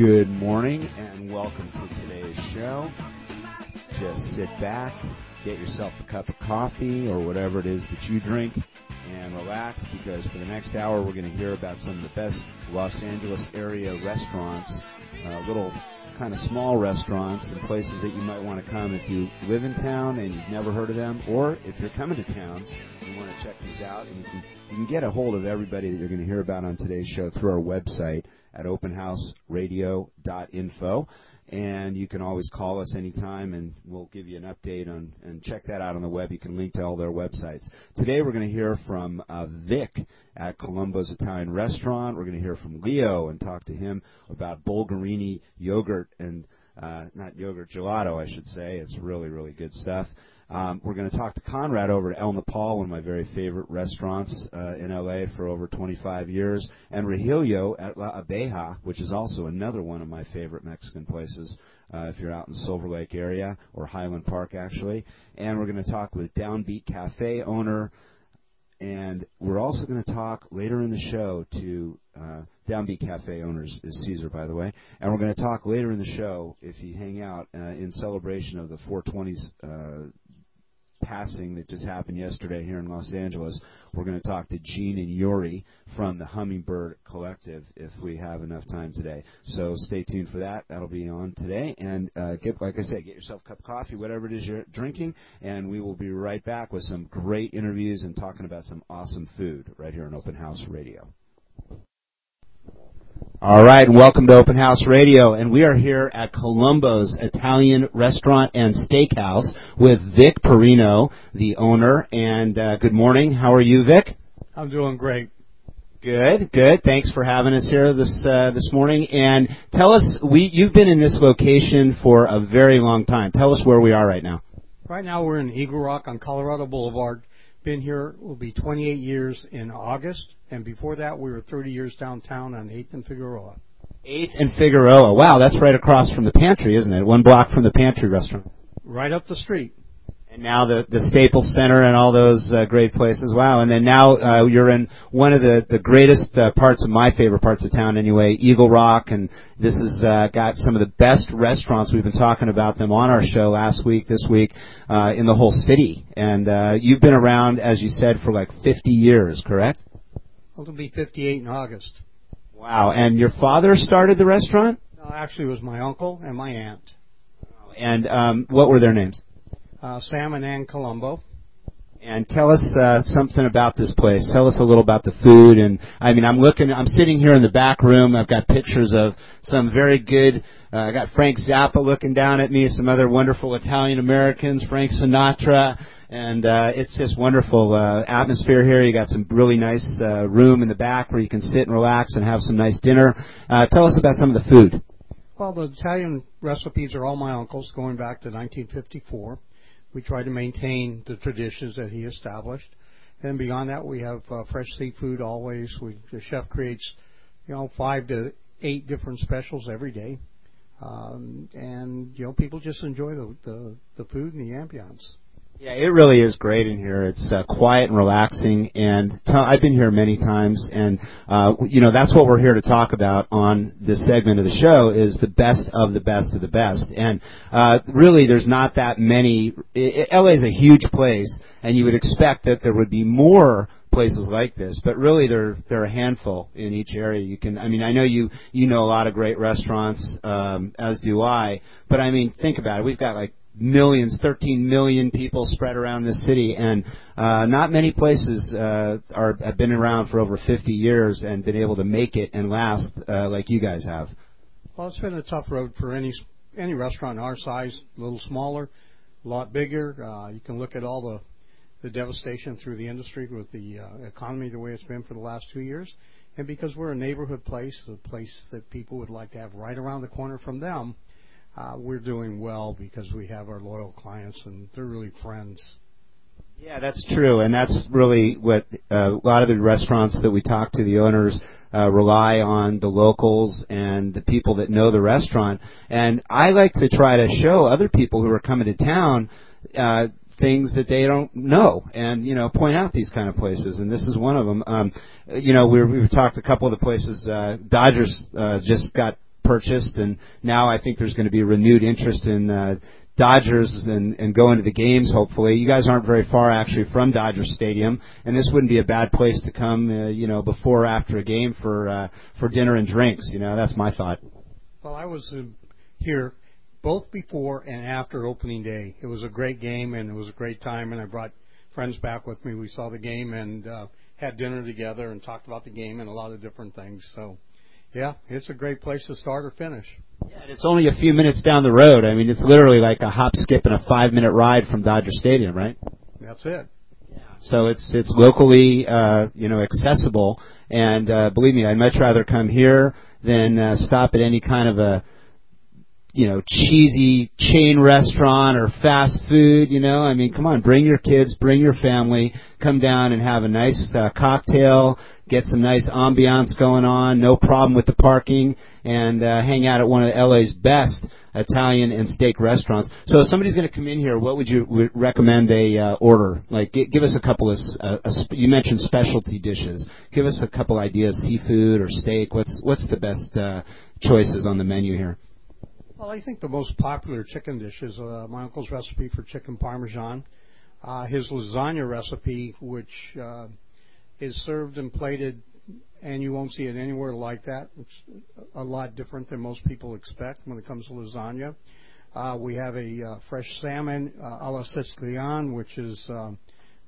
Good morning and welcome to today's show. Just sit back, get yourself a cup of coffee or whatever it is that you drink, and relax because for the next hour we're going to hear about some of the best Los Angeles area restaurants, uh, little kind of small restaurants and places that you might want to come if you live in town and you've never heard of them, or if you're coming to town and you want to check these out. And you can, you can get a hold of everybody that you're going to hear about on today's show through our website at openhouseradio.info. And you can always call us anytime, and we'll give you an update on and check that out on the web. You can link to all their websites. Today we're going to hear from uh, Vic at Colombo's Italian Restaurant. We're going to hear from Leo and talk to him about Bulgarini yogurt and uh, not yogurt gelato, I should say. It's really really good stuff. Um, we're going to talk to Conrad over at El Nopal, one of my very favorite restaurants uh, in LA for over 25 years, and Regilio at La Abeja, which is also another one of my favorite Mexican places uh, if you're out in Silver Lake area or Highland Park, actually. And we're going to talk with Downbeat Cafe owner. And we're also going to talk later in the show to uh, Downbeat Cafe owners is Cesar, by the way. And we're going to talk later in the show, if you hang out, uh, in celebration of the 420s uh, passing that just happened yesterday here in Los Angeles. We're going to talk to Gene and Yuri from the Hummingbird Collective if we have enough time today. So stay tuned for that. That'll be on today. And uh, get, like I said, get yourself a cup of coffee, whatever it is you're drinking, and we will be right back with some great interviews and talking about some awesome food right here on Open House Radio. All right, welcome to Open House Radio, and we are here at Colombo's Italian Restaurant and Steakhouse with Vic Perino, the owner. And uh, good morning. How are you, Vic? I'm doing great. Good, good. Thanks for having us here this uh, this morning. And tell us, we you've been in this location for a very long time. Tell us where we are right now. Right now, we're in Eagle Rock on Colorado Boulevard. Been here will be 28 years in August, and before that, we were 30 years downtown on 8th and Figueroa. 8th and Figueroa. Wow, that's right across from the pantry, isn't it? One block from the pantry restaurant. Right up the street. And now the the Staples Center and all those uh, great places. Wow! And then now uh, you're in one of the the greatest uh, parts of my favorite parts of town, anyway, Eagle Rock, and this has uh, got some of the best restaurants. We've been talking about them on our show last week, this week, uh, in the whole city. And uh, you've been around, as you said, for like 50 years, correct? Well, it'll be 58 in August. Wow! And your father started the restaurant? No, actually, it was my uncle and my aunt. And um, what were their names? Uh, Sam and Ann Colombo. And tell us uh, something about this place. Tell us a little about the food. And I mean, I'm looking. I'm sitting here in the back room. I've got pictures of some very good. Uh, I got Frank Zappa looking down at me. Some other wonderful Italian Americans. Frank Sinatra. And uh, it's just wonderful uh, atmosphere here. You got some really nice uh, room in the back where you can sit and relax and have some nice dinner. Uh, tell us about some of the food. Well, the Italian recipes are all my uncle's, going back to 1954. We try to maintain the traditions that he established. And beyond that, we have uh, fresh seafood always. We, the chef creates, you know, five to eight different specials every day. Um, and, you know, people just enjoy the, the, the food and the ambiance. Yeah, it really is great in here. It's uh, quiet and relaxing, and t- I've been here many times, and uh, you know that's what we're here to talk about on this segment of the show is the best of the best of the best. And uh, really, there's not that many. LA is a huge place, and you would expect that there would be more places like this, but really there there are a handful in each area. You can, I mean, I know you you know a lot of great restaurants, um, as do I, but I mean, think about it. We've got like millions, 13 million people spread around this city, and uh, not many places uh, are have been around for over 50 years and been able to make it and last uh, like you guys have. Well, it's been a tough road for any any restaurant our size, a little smaller, a lot bigger. Uh, you can look at all the the devastation through the industry with the uh, economy the way it's been for the last two years. And because we're a neighborhood place, a place that people would like to have right around the corner from them, we're doing well because we have our loyal clients and they're really friends. Yeah, that's true, and that's really what uh, a lot of the restaurants that we talk to, the owners uh, rely on the locals and the people that know the restaurant. And I like to try to show other people who are coming to town uh, things that they don't know, and you know, point out these kind of places. And this is one of them. Um, you know, we we talked a couple of the places. Uh, Dodgers uh, just got purchased, and now I think there's going to be renewed interest in uh, Dodgers and, and going to the games. Hopefully, you guys aren't very far actually from Dodger Stadium, and this wouldn't be a bad place to come, uh, you know, before or after a game for uh, for dinner and drinks. You know, that's my thought. Well, I was uh, here both before and after opening day. It was a great game and it was a great time, and I brought friends back with me. We saw the game and uh, had dinner together and talked about the game and a lot of different things. So, yeah, it's a great place to start or finish. Yeah, and it's only a few minutes down the road. I mean, it's literally like a hop, skip, and a five-minute ride from Dodger Stadium, right? That's it. Yeah. So it's it's locally, uh, you know, accessible, and uh, believe me, I'd much rather come here than uh, stop at any kind of a you know, cheesy chain restaurant or fast food, you know, I mean, come on, bring your kids, bring your family, come down and have a nice uh, cocktail, get some nice ambiance going on, no problem with the parking, and uh, hang out at one of LA's best Italian and steak restaurants. So if somebody's going to come in here, what would you recommend they uh, order? Like, g- give us a couple of, uh, a you mentioned specialty dishes. Give us a couple ideas, seafood or steak. What's what's the best uh, choices on the menu here? Well, I think the most popular chicken dish is uh, my uncle's recipe for chicken parmesan. Uh, his lasagna recipe, which uh, is served and plated, and you won't see it anywhere like that. It's a lot different than most people expect when it comes to lasagna. Uh, we have a uh, fresh salmon uh, a la Sicilian, which is um,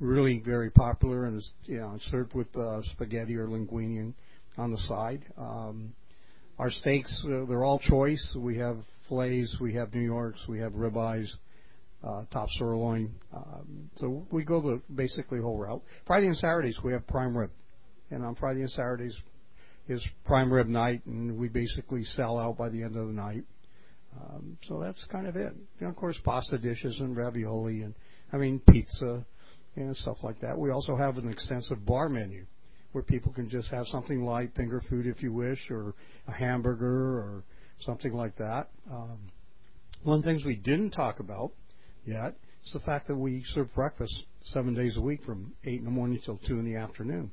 really very popular and is you know served with uh, spaghetti or linguine on the side. Um, our steaks, uh, they're all choice. We have fillets, we have New Yorks, we have ribeyes, uh, top sirloin. Um, so we go the basically whole route. Friday and Saturdays we have prime rib, and on Friday and Saturdays is prime rib night, and we basically sell out by the end of the night. Um, so that's kind of it. And of course, pasta dishes and ravioli, and I mean pizza and stuff like that. We also have an extensive bar menu where people can just have something light, finger food if you wish, or a hamburger or something like that. Um, one of the things we didn't talk about yet is the fact that we serve breakfast seven days a week from 8 in the morning till 2 in the afternoon.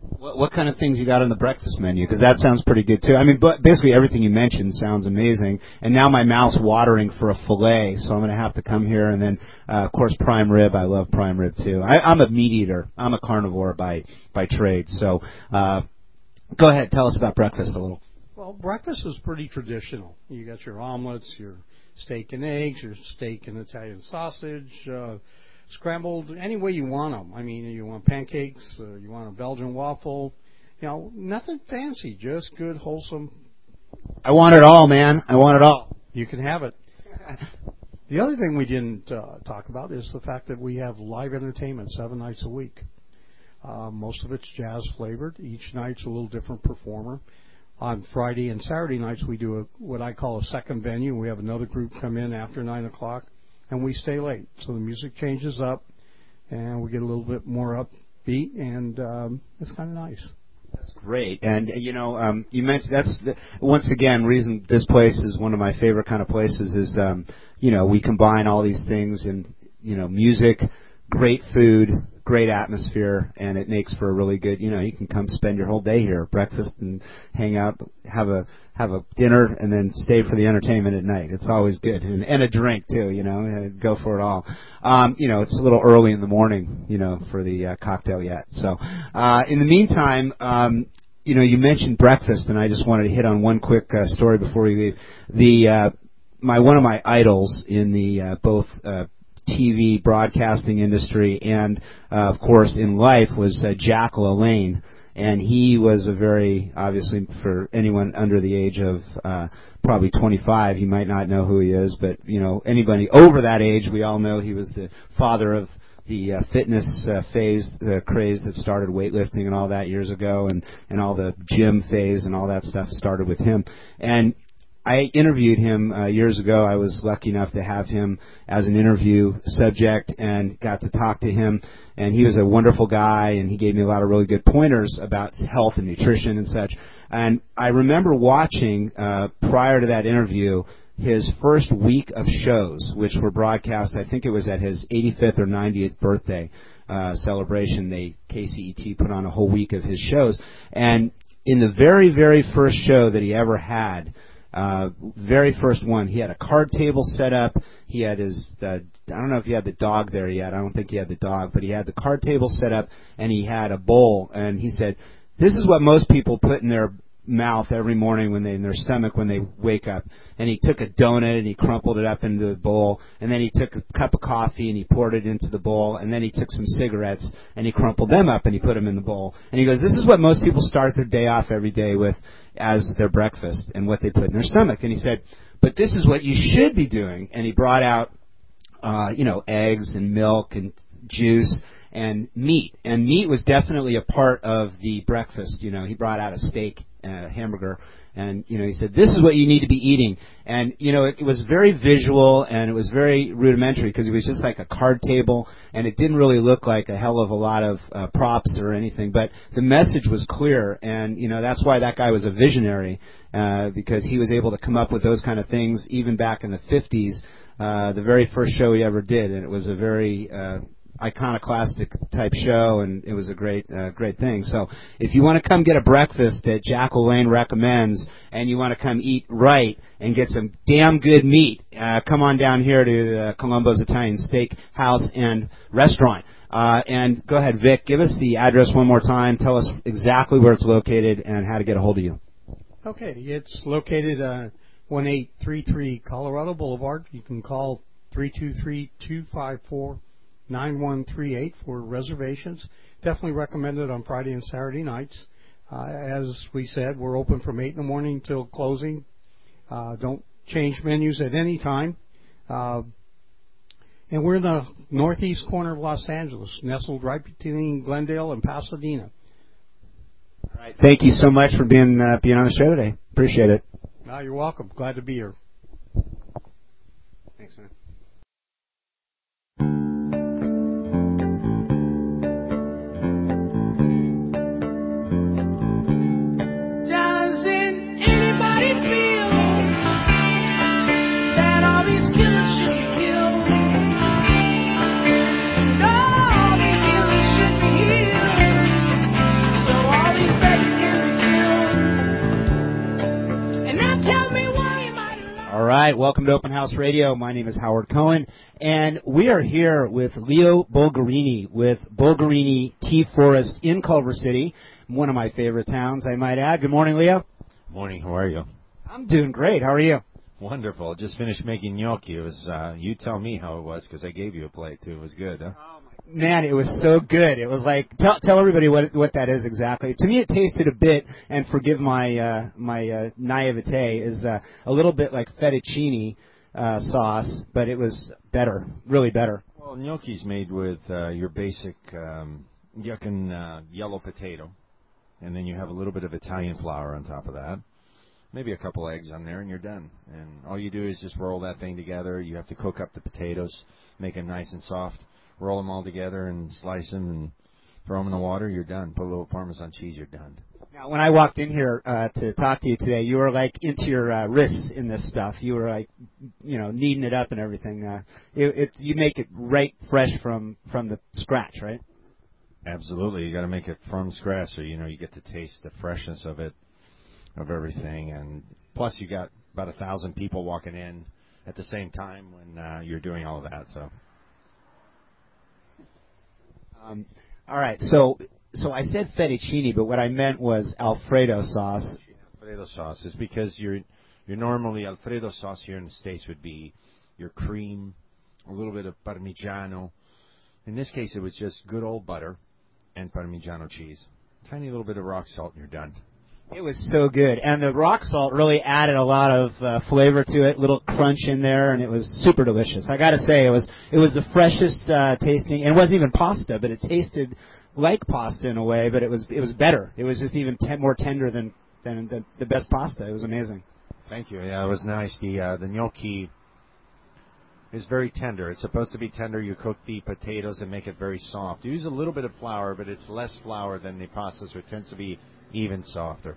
What, what kind of things you got on the breakfast menu? Because that sounds pretty good too. I mean, but basically everything you mentioned sounds amazing. And now my mouth's watering for a fillet, so I'm going to have to come here. And then, uh, of course, prime rib. I love prime rib too. I, I'm a meat eater. I'm a carnivore by by trade. So, uh, go ahead, tell us about breakfast a little. Well, breakfast is pretty traditional. You got your omelets, your steak and eggs, your steak and Italian sausage. Uh, scrambled any way you want them. I mean, you want pancakes, uh, you want a Belgian waffle, you know, nothing fancy, just good, wholesome. I want it all, man. I want it all. You can have it. the other thing we didn't uh, talk about is the fact that we have live entertainment seven nights a week. Uh, most of it's jazz flavored. Each night's a little different performer. On Friday and Saturday nights, we do a, what I call a second venue. We have another group come in after nine o'clock and we stay late. So the music changes up, and we get a little bit more upbeat, and um, it's kind of nice. That's great. And you know, um, you mentioned that's the, once again reason this place is one of my favorite kind of places is um, you know we combine all these things and you know music, great food, great atmosphere, and it makes for a really good. You know, you can come spend your whole day here, breakfast and hang out, have a have a dinner, and then stay for the entertainment at night. It's always good, and, and a drink too. You know, go for it all. Um, you know, it's a little early in the morning, you know, for the uh, cocktail yet. So, uh, in the meantime, um, you know, you mentioned breakfast, and I just wanted to hit on one quick uh, story before we leave. The uh, my one of my idols in the uh, both uh, TV broadcasting industry and, uh, of course, in life was uh, Jack LaLanne. And he was a very, obviously, for anyone under the age of uh, probably 25, you might not know who he is, but, you know, anybody over that age, we all know he was the father of the uh, fitness uh, phase, the craze that started weightlifting and all that years ago, and and all the gym phase and all that stuff started with him. And I interviewed him uh, years ago. I was lucky enough to have him as an interview subject and got to talk to him. And he was a wonderful guy, and he gave me a lot of really good pointers about health and nutrition and such. And I remember watching uh, prior to that interview his first week of shows, which were broadcast. I think it was at his 85th or 90th birthday uh, celebration. They KCET put on a whole week of his shows, and in the very very first show that he ever had Uh, very first one, he had a card table set up. He had his, uh, I don't know if he had the dog there yet. I don't think he had the dog, but he had the card table set up and he had a bowl. And he said, "This is what most people put in their mouth every morning when they in their stomach when they wake up. And he took a donut and he crumpled it up into the bowl, and then he took a cup of coffee and he poured it into the bowl, and then he took some cigarettes and he crumpled them up and he put them in the bowl. And he goes, "This is what most people start their day off every day with as their breakfast and what they put in their stomach." And he said, "But this is what you should be doing." And he brought out uh, you know, eggs and milk and juice and meat. And meat was definitely a part of the breakfast. You know, he brought out a steak a hamburger, and you know, he said, "This is what you need to be eating." And you know, it, it was very visual and it was very rudimentary because it was just like a card table, and it didn't really look like a hell of a lot of uh, props or anything. But the message was clear, and you know, that's why that guy was a visionary uh, because he was able to come up with those kind of things even back in the 50s. Uh, the very first show he ever did, and it was a very uh, iconoclastic type show, and it was a great, uh, great thing. So, if you want to come get a breakfast that Jack LaLanne recommends, and you want to come eat right and get some damn good meat, uh, come on down here to uh, Colombo's Italian Steak House and Restaurant. Uh, and go ahead, Vic, give us the address one more time. Tell us exactly where it's located and how to get a hold of you. Okay, it's located uh, 1833 Colorado Boulevard. You can call 323-254-9138 for reservations. Definitely recommended on Friday and Saturday nights. Uh, as we said, we're open from 8 in the morning till closing. Uh, don't change menus at any time. Uh, and we're in the northeast corner of Los Angeles, nestled right between Glendale and Pasadena. All right. Thank you so much for being uh, being on the show today. Appreciate it. No, you're welcome. Glad to be here. Thanks, man. Right, welcome to Open House Radio. My name is Howard Cohen, and we are here with Leo Bulgarini with Bulgarini Tea Forest in Culver City, one of my favorite towns, I might add. Good morning, Leo. Morning, how are you? I'm doing great. How are you? Wonderful. Just finished making gnocchi. It was, uh, you tell me how it was because I gave you a plate too. It was good, huh? Man, it was so good. It was like tell tell everybody what what that is exactly. To me, it tasted a bit, and forgive my uh, my uh, naivete, is uh, a little bit like fettuccine uh, sauce, but it was better, really better. Well, gnocchi's made with uh, your basic um, Yukon uh, yellow potato, and then you have a little bit of Italian flour on top of that. Maybe a couple eggs on there, and you're done. And all you do is just roll that thing together. You have to cook up the potatoes, make them nice and soft. Roll them all together and slice them and throw them in the water. You're done. Put a little Parmesan cheese. You're done. Now, when I walked in here uh, to talk to you today, you were like into your uh, wrists in this stuff. You were like, you know, kneading it up and everything. Uh, it, it you make it right fresh from from the scratch, right? Absolutely, you got to make it from scratch, so you know you get to taste the freshness of it, of everything, and plus you got about a thousand people walking in at the same time when uh, you're doing all of that. So Um, all right, so so I said fettuccine, but what I meant was Alfredo sauce. Alfredo sauce is because you're you're normally Alfredo sauce here in the states would be your cream, a little bit of Parmigiano. In this case, it was just good old butter and Parmigiano cheese. Tiny little bit of rock salt, and you're done. It was so good, and the rock salt really added a lot of uh, flavor to it, little crunch in there, and it was super delicious. I got to say, it was it was the freshest uh, tasting, and it wasn't even pasta, but it tasted like pasta in a way, but it was it was better. It was just even ten, more tender than than the, the best pasta. It was amazing. Thank you. Yeah, it was nice. The uh, the gnocchi is very tender. It's supposed to be tender. You cook the potatoes and make it very soft. You use a little bit of flour, but it's less flour than the pasta, so it tends to be even softer.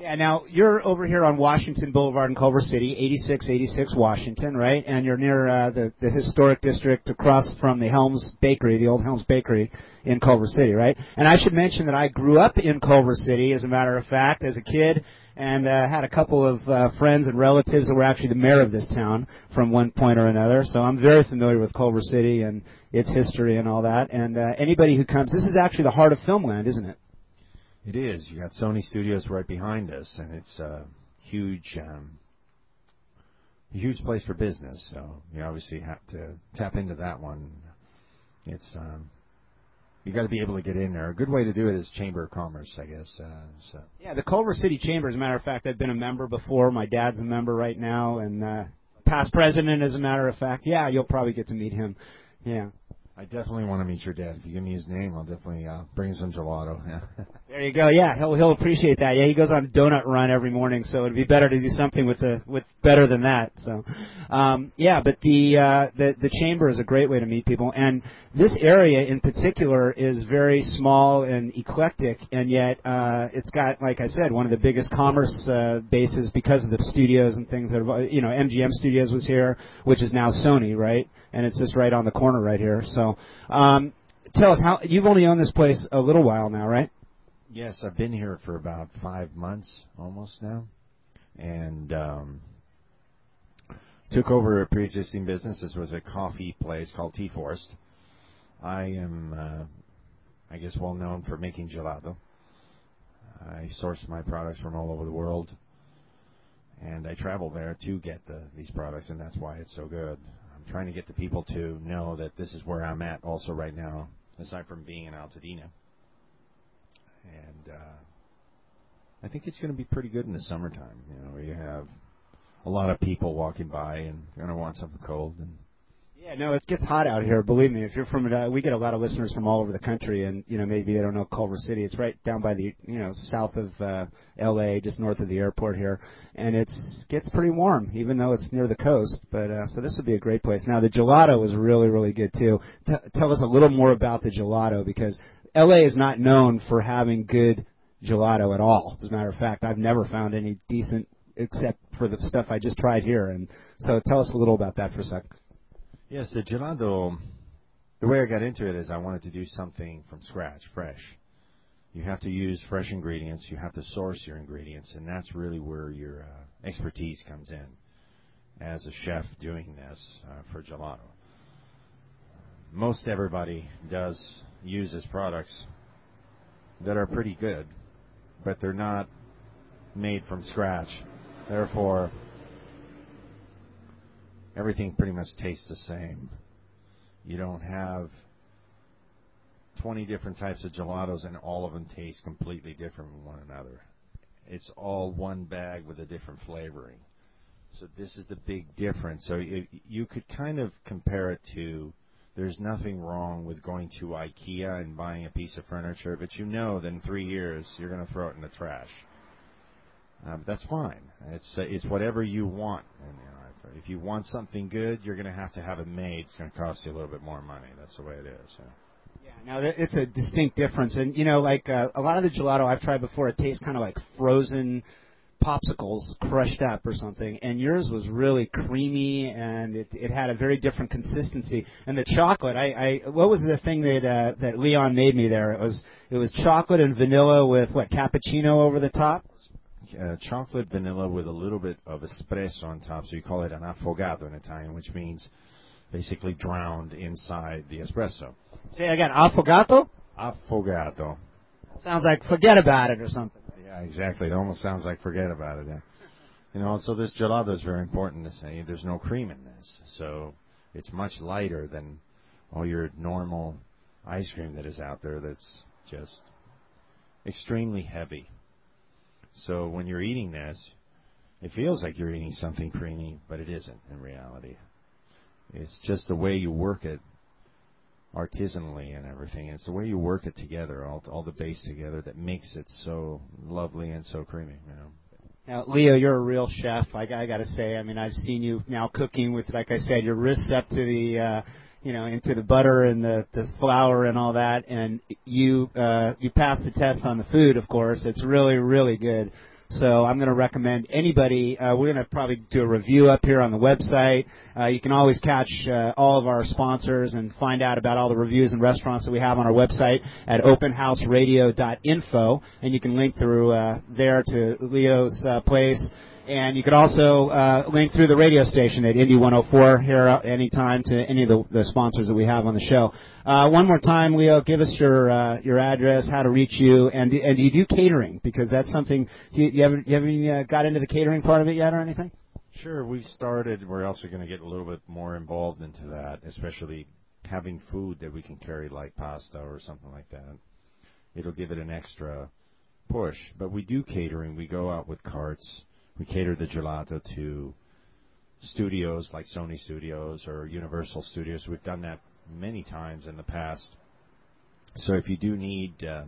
Yeah, now you're over here on Washington Boulevard in Culver City, 8686 Washington, right? And you're near uh, the the historic district across from the Helms Bakery, the old Helms Bakery in Culver City, right? And I should mention that I grew up in Culver City, as a matter of fact, as a kid, and uh, had a couple of uh, friends and relatives that were actually the mayor of this town from one point or another. So I'm very familiar with Culver City and its history and all that. And uh, anybody who comes, this is actually the heart of Filmland, isn't it? It is. You got Sony Studios right behind us, and it's a huge, um, a huge place for business. So you obviously have to tap into that one. It's um, you got to be able to get in there. A good way to do it is Chamber of Commerce, I guess. Uh, so Yeah, the Culver City Chamber. As a matter of fact, I've been a member before. My dad's a member right now, and uh, past president, as a matter of fact. Yeah, you'll probably get to meet him. Yeah. I definitely want to meet your dad. If you give me his name, I'll definitely uh, bring him some gelato. There you go. Yeah, he'll he'll appreciate that. Yeah, he goes on donut run every morning, so it'd be better to do something with the with better than that. So, um, yeah, but the uh, the the chamber is a great way to meet people, and this area in particular is very small and eclectic, and yet uh, it's got, like I said, one of the biggest commerce uh, bases because of the studios and things that have, you know, MGM Studios was here, which is now Sony, right? And it's just right on the corner right here. So, um, tell us how you've only owned this place a little while now, right? Yes, I've been here for about five months almost now, and um, took over a pre-existing business. This was a coffee place called Tea Forest. I am, uh, I guess, well known for making gelato. I source my products from all over the world, and I travel there to get the, these products, and that's why it's so good. I'm trying to get the people to know that this is where I'm at also right now, aside from being in Altadena and uh, I think it's going to be pretty good in the summertime. You know, you have a lot of people walking by and going to want something cold. And Yeah, no, it gets hot out here. Believe me, if you're from, uh, we get a lot of listeners from all over the country, and you know maybe they don't know Culver City. It's right down by the, you know, south of uh, L.A., just north of the airport here, and it's gets pretty warm, even though it's near the coast. But uh, so this would be a great place. Now the gelato was really, really good too. T- tell us a little more about the gelato because L.A. is not known for having good gelato at all. As a matter of fact, I've never found any decent except for the stuff I just tried here. And so tell us a little about that for a sec. yes, the gelato. The way I got into it is I wanted to do something from scratch, fresh. You have to use fresh ingredients. You have to source your ingredients, and that's really where your uh, expertise comes in as a chef doing this uh, for gelato. Most everybody does uses products that are pretty good, but they're not made from scratch. Therefore, everything pretty much tastes the same. You don't have 20 different types of gelatos and all of them taste completely different from one another. It's all one bag with a different flavoring. So this is the big difference. So you, you could kind of compare it to there's nothing wrong with going to IKEA and buying a piece of furniture, but you know that in three years you're going to throw it in the trash. Uh, that's fine. It's uh, it's whatever you want. And, you know, if- if you want something good, you're going to have to have it made. It's going to cost you a little bit more money. That's the way it is. So. Yeah, now it's a distinct difference, and you know, like uh, a lot of the gelato I've tried before, it tastes kind of like frozen popsicles crushed up or something. And yours was really creamy, and it it had a very different consistency. And the chocolate, I, I what was the thing that uh, that Leon made me there? It was it was chocolate and vanilla with what cappuccino over the top. uh, chocolate vanilla with a little bit of espresso on top, so you call it an affogato in Italian, which means basically drowned inside the espresso. Say again, affogato. Affogato. Sounds like forget about it or something. Yeah, exactly. It almost sounds like forget about it. You know, so this gelato is very important to say. There's no cream in this, so it's much lighter than all your normal ice cream that is out there. That's just extremely heavy. So when you're eating this, it feels like you're eating something creamy, but it isn't in reality. It's just the way you work it artisanally and everything. It's the way you work it together, all all the base together, that makes it so lovely and so creamy. You know. Now, Leo, you're a real chef. I, I got to say. I mean, I've seen you now cooking with, like I said, your wrists up to the, uh, you know, into the butter and the the flour and all that, and you uh, you passed the test on the food. Of course, it's really really good. So I'm going to recommend anybody. Uh, we're going to probably do a review up here on the website. Uh, you can always catch uh, all of our sponsors and find out about all the reviews and restaurants that we have on our website at openhouseradio.info, and you can link through uh, there to Leo's uh, place. And you could also uh, link through the radio station at Indy 104 here at any time to any of the, the sponsors that we have on the show. Uh, one more time, Leo, give us your uh, your address, how to reach you, and and do you do catering because that's something. Do you, you haven't you haven't uh, got into the catering part of it yet or anything? Sure, we've started. We're also going to get a little bit more involved into that, especially having food that we can carry like pasta or something like that. It'll give it an extra push. But we do catering. We go out with carts. We cater the gelato to studios like Sony Studios or Universal Studios. We've done that many times in the past. So if you do need, uh,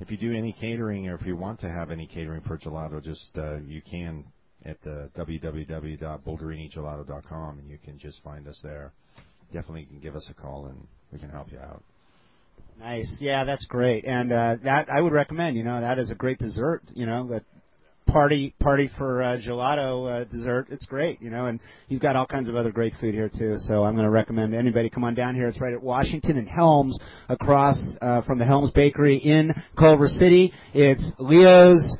if you do any catering or if you want to have any catering for gelato, just uh, you can at the www.bulgarinigelato.com and you can just find us there. Definitely can give us a call and we can help you out. Nice. Yeah, that's great. And uh, that I would recommend. You know, that is a great dessert. You know, that party party for uh, gelato uh, dessert. It's great. You know, and you've got all kinds of other great food here too. So I'm going to recommend anybody come on down here. It's right at Washington and Helms, across uh, from the Helms Bakery in Culver City. It's Leo's.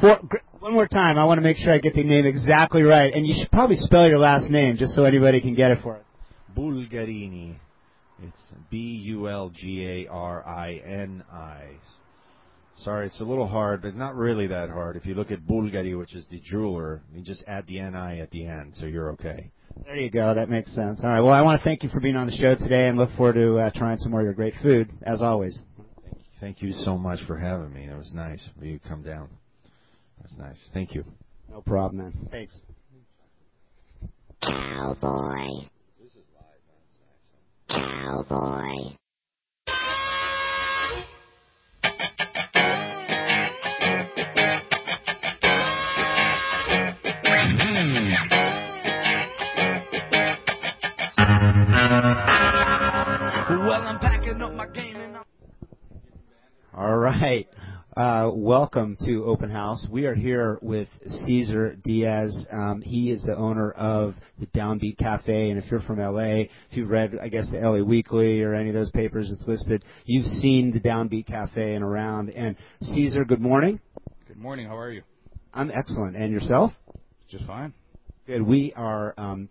For, one more time, I want to make sure I get the name exactly right, and you should probably spell your last name just so anybody can get it for us. Bulgarini. It's B U L G A R I N I. Sorry, it's a little hard, but not really that hard. If you look at Bulgari, which is the jeweler, you just add the NI at the end, so you're okay. There you go. That makes sense. All right. Well, I want to thank you for being on the show today, and look forward to uh, trying some more of your great food as always. Thank you so much for having me. It was nice for you to come down. It was nice. Thank you. No problem, man. Thanks. Cowboy. Cowboy. All right. Uh, welcome to Open House. We are here with Cesar Diaz. Um, he is the owner of the Downbeat Cafe, and if you're from LA, if you've read, I guess, the LA Weekly or any of those papers that's listed, you've seen the Downbeat Cafe and around. And Cesar, good morning. Good morning. How are you? I'm excellent. And yourself? Just fine. Good. We are. Um,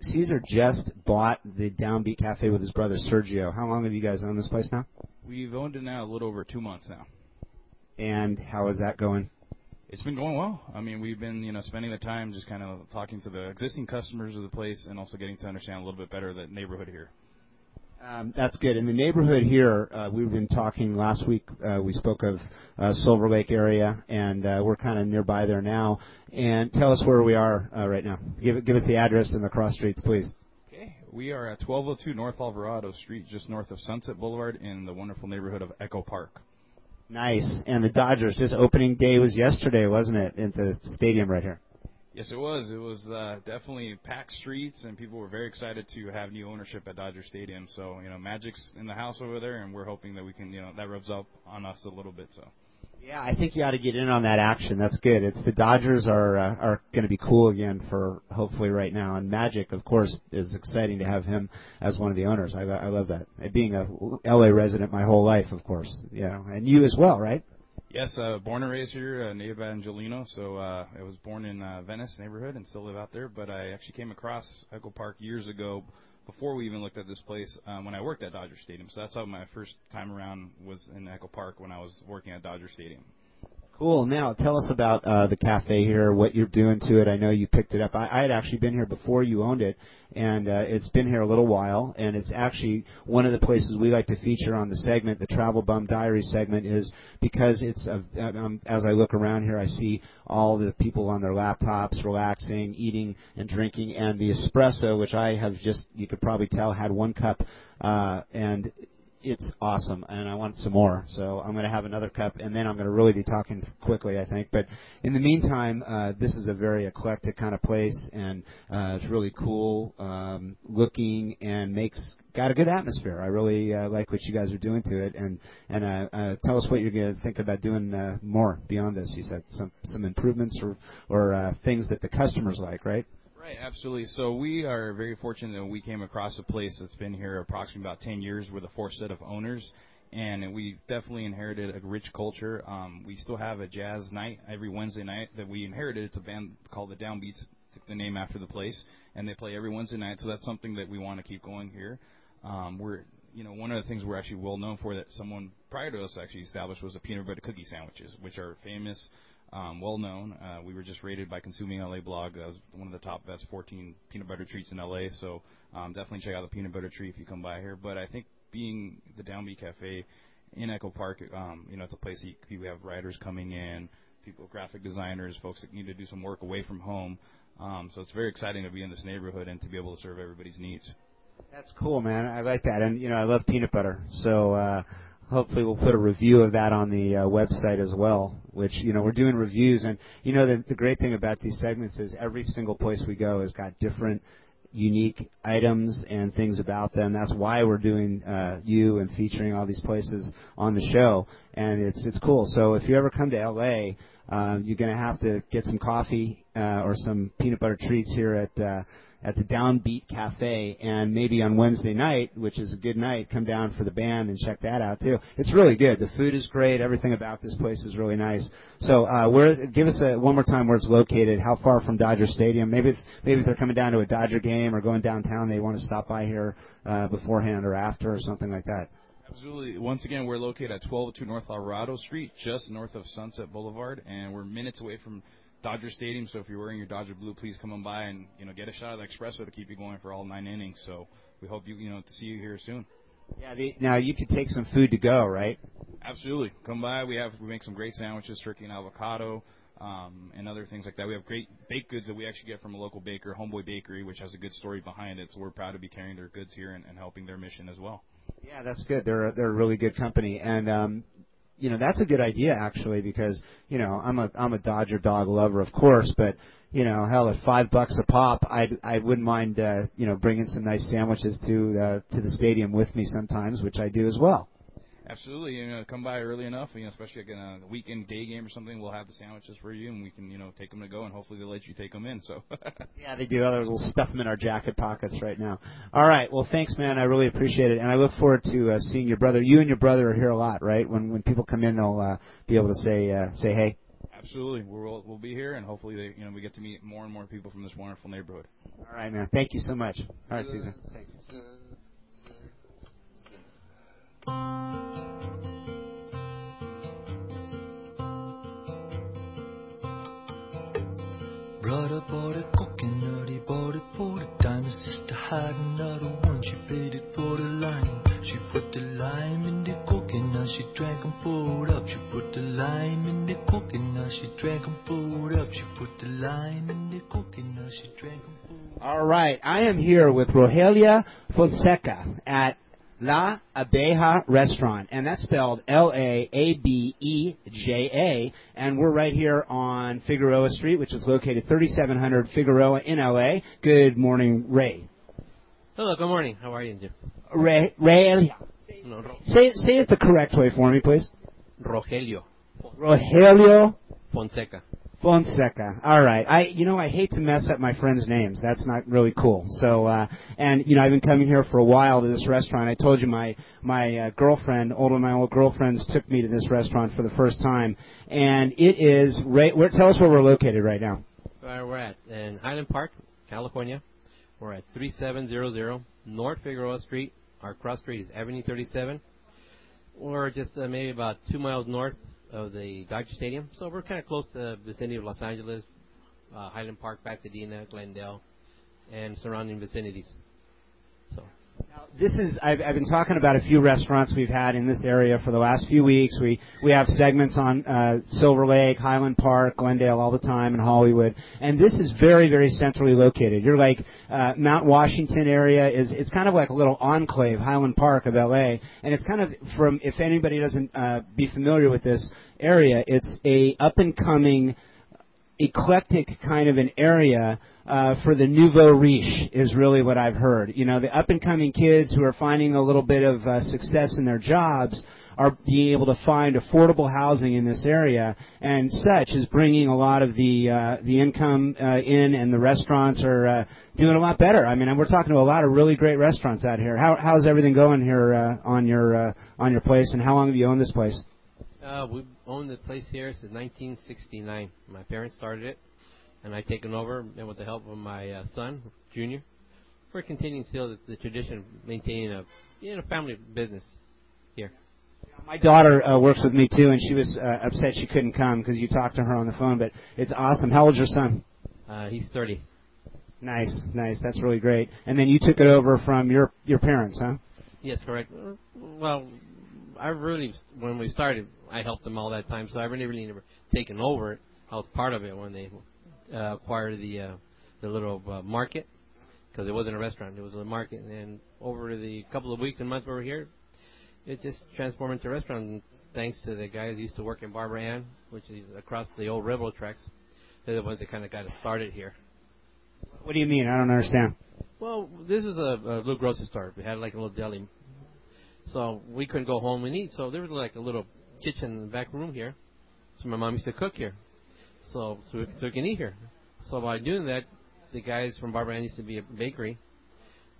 Cesar just bought the Downbeat Cafe with his brother Sergio. How long have you guys owned this place now? We've owned it now a little over two months now. And how is that going? It's been going well. I mean, we've been, you know, spending the time just kind of talking to the existing customers of the place and also getting to understand a little bit better the neighborhood here. Um, that's good. In the neighborhood here, uh, we've been talking last week. Uh, we spoke of uh, Silver Lake area, and uh, we're kind of nearby there now. And tell us where we are uh, right now. Give give us the address and the cross streets, please. Okay. We are at 1202 North Alvarado Street, just north of Sunset Boulevard in the wonderful neighborhood of Echo Park. Nice. And the Dodgers. Just opening day was yesterday, wasn't it? At the stadium right here. Yes, it was. It was uh, definitely packed streets, and people were very excited to have new ownership at Dodger Stadium. So, you know, Magic's in the house over there, and we're hoping that we can, you know, that rubs up on us a little bit. So. Yeah, I think you ought to get in on that action. That's good. It's the Dodgers are uh, are going to be cool again for hopefully right now, and Magic, of course, is exciting to have him as one of the owners. I, I love that. Being a LA resident my whole life, of course, you know, and you as well, right? Yes, uh, born and raised here, uh, native Angeleno. So uh, I was born in uh, Venice neighborhood and still live out there. But I actually came across Echo Park years ago, before we even looked at this place, um, when I worked at Dodger Stadium. So that's how my first time around was in Echo Park when I was working at Dodger Stadium. Cool. Now, tell us about uh, the cafe here, what you're doing to it. I know you picked it up. I, I had actually been here before you owned it, and uh, it's been here a little while. And it's actually one of the places we like to feature on the segment, the Travel Bum Diary segment, is because it's a, um, as I look around here, I see all the people on their laptops, relaxing, eating and drinking, and the espresso, which I have just you could probably tell had one cup, uh, and it's awesome, and I want some more. So I'm going to have another cup, and then I'm going to really be talking quickly, I think. But in the meantime, uh, this is a very eclectic kind of place, and uh, it's really cool um, looking, and makes got a good atmosphere. I really uh, like what you guys are doing to it, and and uh, uh, tell us what you're going to think about doing uh, more beyond this. You said some some improvements or or uh, things that the customers like, right? Right, absolutely. So we are very fortunate that we came across a place that's been here approximately about 10 years with a four set of owners, and we definitely inherited a rich culture. Um, we still have a jazz night every Wednesday night that we inherited. It's a band called the Downbeats, took the name after the place, and they play every Wednesday night. So that's something that we want to keep going here. Um, we're you know, one of the things we're actually well known for that someone prior to us actually established was the peanut butter cookie sandwiches, which are famous, um, well known. Uh, we were just rated by Consuming LA blog as one of the top best 14 peanut butter treats in LA. So um, definitely check out the peanut butter tree if you come by here. But I think being the Downbeat Cafe in Echo Park, um, you know, it's a place you, we have writers coming in, people, graphic designers, folks that need to do some work away from home. Um, so it's very exciting to be in this neighborhood and to be able to serve everybody's needs. That's cool, man. I like that, and you know, I love peanut butter. So uh, hopefully, we'll put a review of that on the uh, website as well. Which you know, we're doing reviews, and you know, the, the great thing about these segments is every single place we go has got different unique items and things about them. That's why we're doing uh, you and featuring all these places on the show, and it's it's cool. So if you ever come to LA, uh, you're going to have to get some coffee uh, or some peanut butter treats here at uh, at the Downbeat Cafe, and maybe on Wednesday night, which is a good night, come down for the band and check that out too. It's really good. The food is great. Everything about this place is really nice. So, uh, where? Give us a, one more time where it's located. How far from Dodger Stadium? Maybe if, maybe if they're coming down to a Dodger game or going downtown, they want to stop by here uh, beforehand or after or something like that. Absolutely. Once again, we're located at 1202 North Alvarado Street, just north of Sunset Boulevard, and we're minutes away from Dodger Stadium. So if you're wearing your Dodger blue, please come on by and you know get a shot of the espresso to keep you going for all nine innings. So we hope you you know to see you here soon. Yeah. The, now you could take some food to go, right? Absolutely. Come by. We have we make some great sandwiches, turkey and avocado. Um, and other things like that. We have great baked goods that we actually get from a local baker, Homeboy Bakery, which has a good story behind it. So we're proud to be carrying their goods here and, and helping their mission as well. Yeah, that's good. They're a, they're a really good company, and um, you know that's a good idea actually because you know I'm a I'm a Dodger dog lover of course, but you know hell at five bucks a pop I I wouldn't mind uh, you know bringing some nice sandwiches to uh, to the stadium with me sometimes, which I do as well. Absolutely, you know, come by early enough, you know, especially like in a weekend day game or something. We'll have the sandwiches for you, and we can, you know, take them to go, and hopefully they'll let you take them in. So. yeah, they do. Others will stuff them in our jacket pockets right now. All right. Well, thanks, man. I really appreciate it, and I look forward to uh, seeing your brother. You and your brother are here a lot, right? When when people come in, they'll uh, be able to say uh, say hey. Absolutely, we'll we'll be here, and hopefully, they, you know, we get to meet more and more people from this wonderful neighborhood. All right, man. Thank you so much. All right, Susan. Thanks. Brother bought a coconut, he bought it for the dime. His sister had another one, she paid it for the lime. She put the lime in the coconut, she drank and poured up. She put the lime in the coconut, she drank and poured up. She put the lime in the coconut, she drank and poured up. All right, I am here with Rogelia Fonseca at La Abeja Restaurant, and that's spelled L A A B E J A. And we're right here on Figueroa Street, which is located 3700 Figueroa in LA. Good morning, Ray. Hello, good morning. How are you, Jim? Ray, Ray, No, Ro- say say it the correct way for me, please. Rogelio Rogelio Fonseca. Fonseca. All right. I, you know, I hate to mess up my friends' names. That's not really cool. So, uh, and you know, I've been coming here for a while to this restaurant. I told you my my uh, girlfriend, old one of my old girlfriends, took me to this restaurant for the first time, and it is. Right, where, tell us where we're located right now. Where we're at in Highland Park, California. We're at 3700 North Figueroa Street. Our cross street is Avenue 37. We're just uh, maybe about two miles north of the Dodger Stadium, so we're kind of close to the vicinity of Los Angeles, uh, Highland Park, Pasadena, Glendale, and surrounding vicinities. This is I've, I've been talking about a few restaurants we've had in this area for the last few weeks. We we have segments on uh, Silver Lake, Highland Park, Glendale all the time, and Hollywood. And this is very very centrally located. You're like uh, Mount Washington area is it's kind of like a little enclave, Highland Park of LA, and it's kind of from if anybody doesn't uh, be familiar with this area, it's a up and coming eclectic kind of an area uh, for the nouveau riche is really what I've heard. You know, the up and coming kids who are finding a little bit of uh, success in their jobs are being able to find affordable housing in this area, and such is bringing a lot of the uh, the income uh, in, and the restaurants are uh, doing a lot better. I mean, we're talking to a lot of really great restaurants out here. How, how's everything going here uh, on your uh, on your place, and how long have you owned this place? Uh, we've owned the place here since 1969. My parents started it, and I've taken over, and with the help of my uh, son, Junior, we're continuing still the, the tradition of maintaining a you know, family business here. My daughter uh, works with me too, and she was uh, upset she couldn't come because you talked to her on the phone. But it's awesome. How old's your son? Uh, he's 30. Nice, nice. That's really great. And then you took it over from your your parents, huh? Yes, correct. Well, I really, when we started, I helped them all that time, so I really, really never taken over it. I was part of it when they uh, acquired the uh, the little uh, market because it wasn't a restaurant; it was a market. And over the couple of weeks and months we were here, it just transformed into a restaurant. And thanks to the guys who used to work in Barbara Ann, which is across the old railroad tracks. They're the ones that kind of got us started here. What do you mean? I don't understand. Well, this is a, a little grocery store. We had like a little deli, so we couldn't go home and eat. So there was like a little kitchen in the back room here. So my mom used to cook here, so so we, so we can eat here. So by doing that, the guys from Barbara Ann used to be a bakery.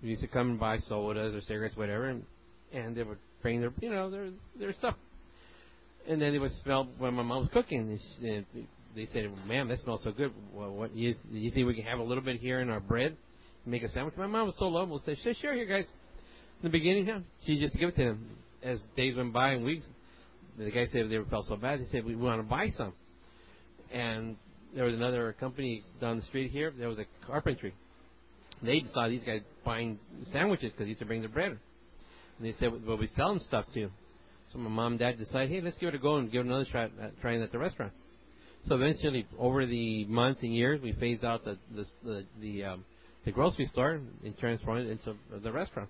We used to come and buy sodas or cigarettes, whatever, and, and they would bring their you know their their stuff. And then they would smell when my mom was cooking. And she, and they said, "Man, that smells so good. Well, what you you think we can have a little bit here in our bread, make a sandwich?" My mom was so lovable. Said, "Sure, sure, here, guys." In the beginning, yeah, she just give it to them. As days went by and weeks, the guy said they felt so bad. They said, "We want to buy some." And there was another company down the street here. There was a carpentry. They saw these guys buying sandwiches because they used to bring their bread. And they said, "Well, we sell them stuff too." So my mom and dad decided, "Hey, let's give it a go and give it another shot at trying at the restaurant." So eventually, over the months and years, we phased out the the the, the, um, the grocery store and transformed it into the restaurant.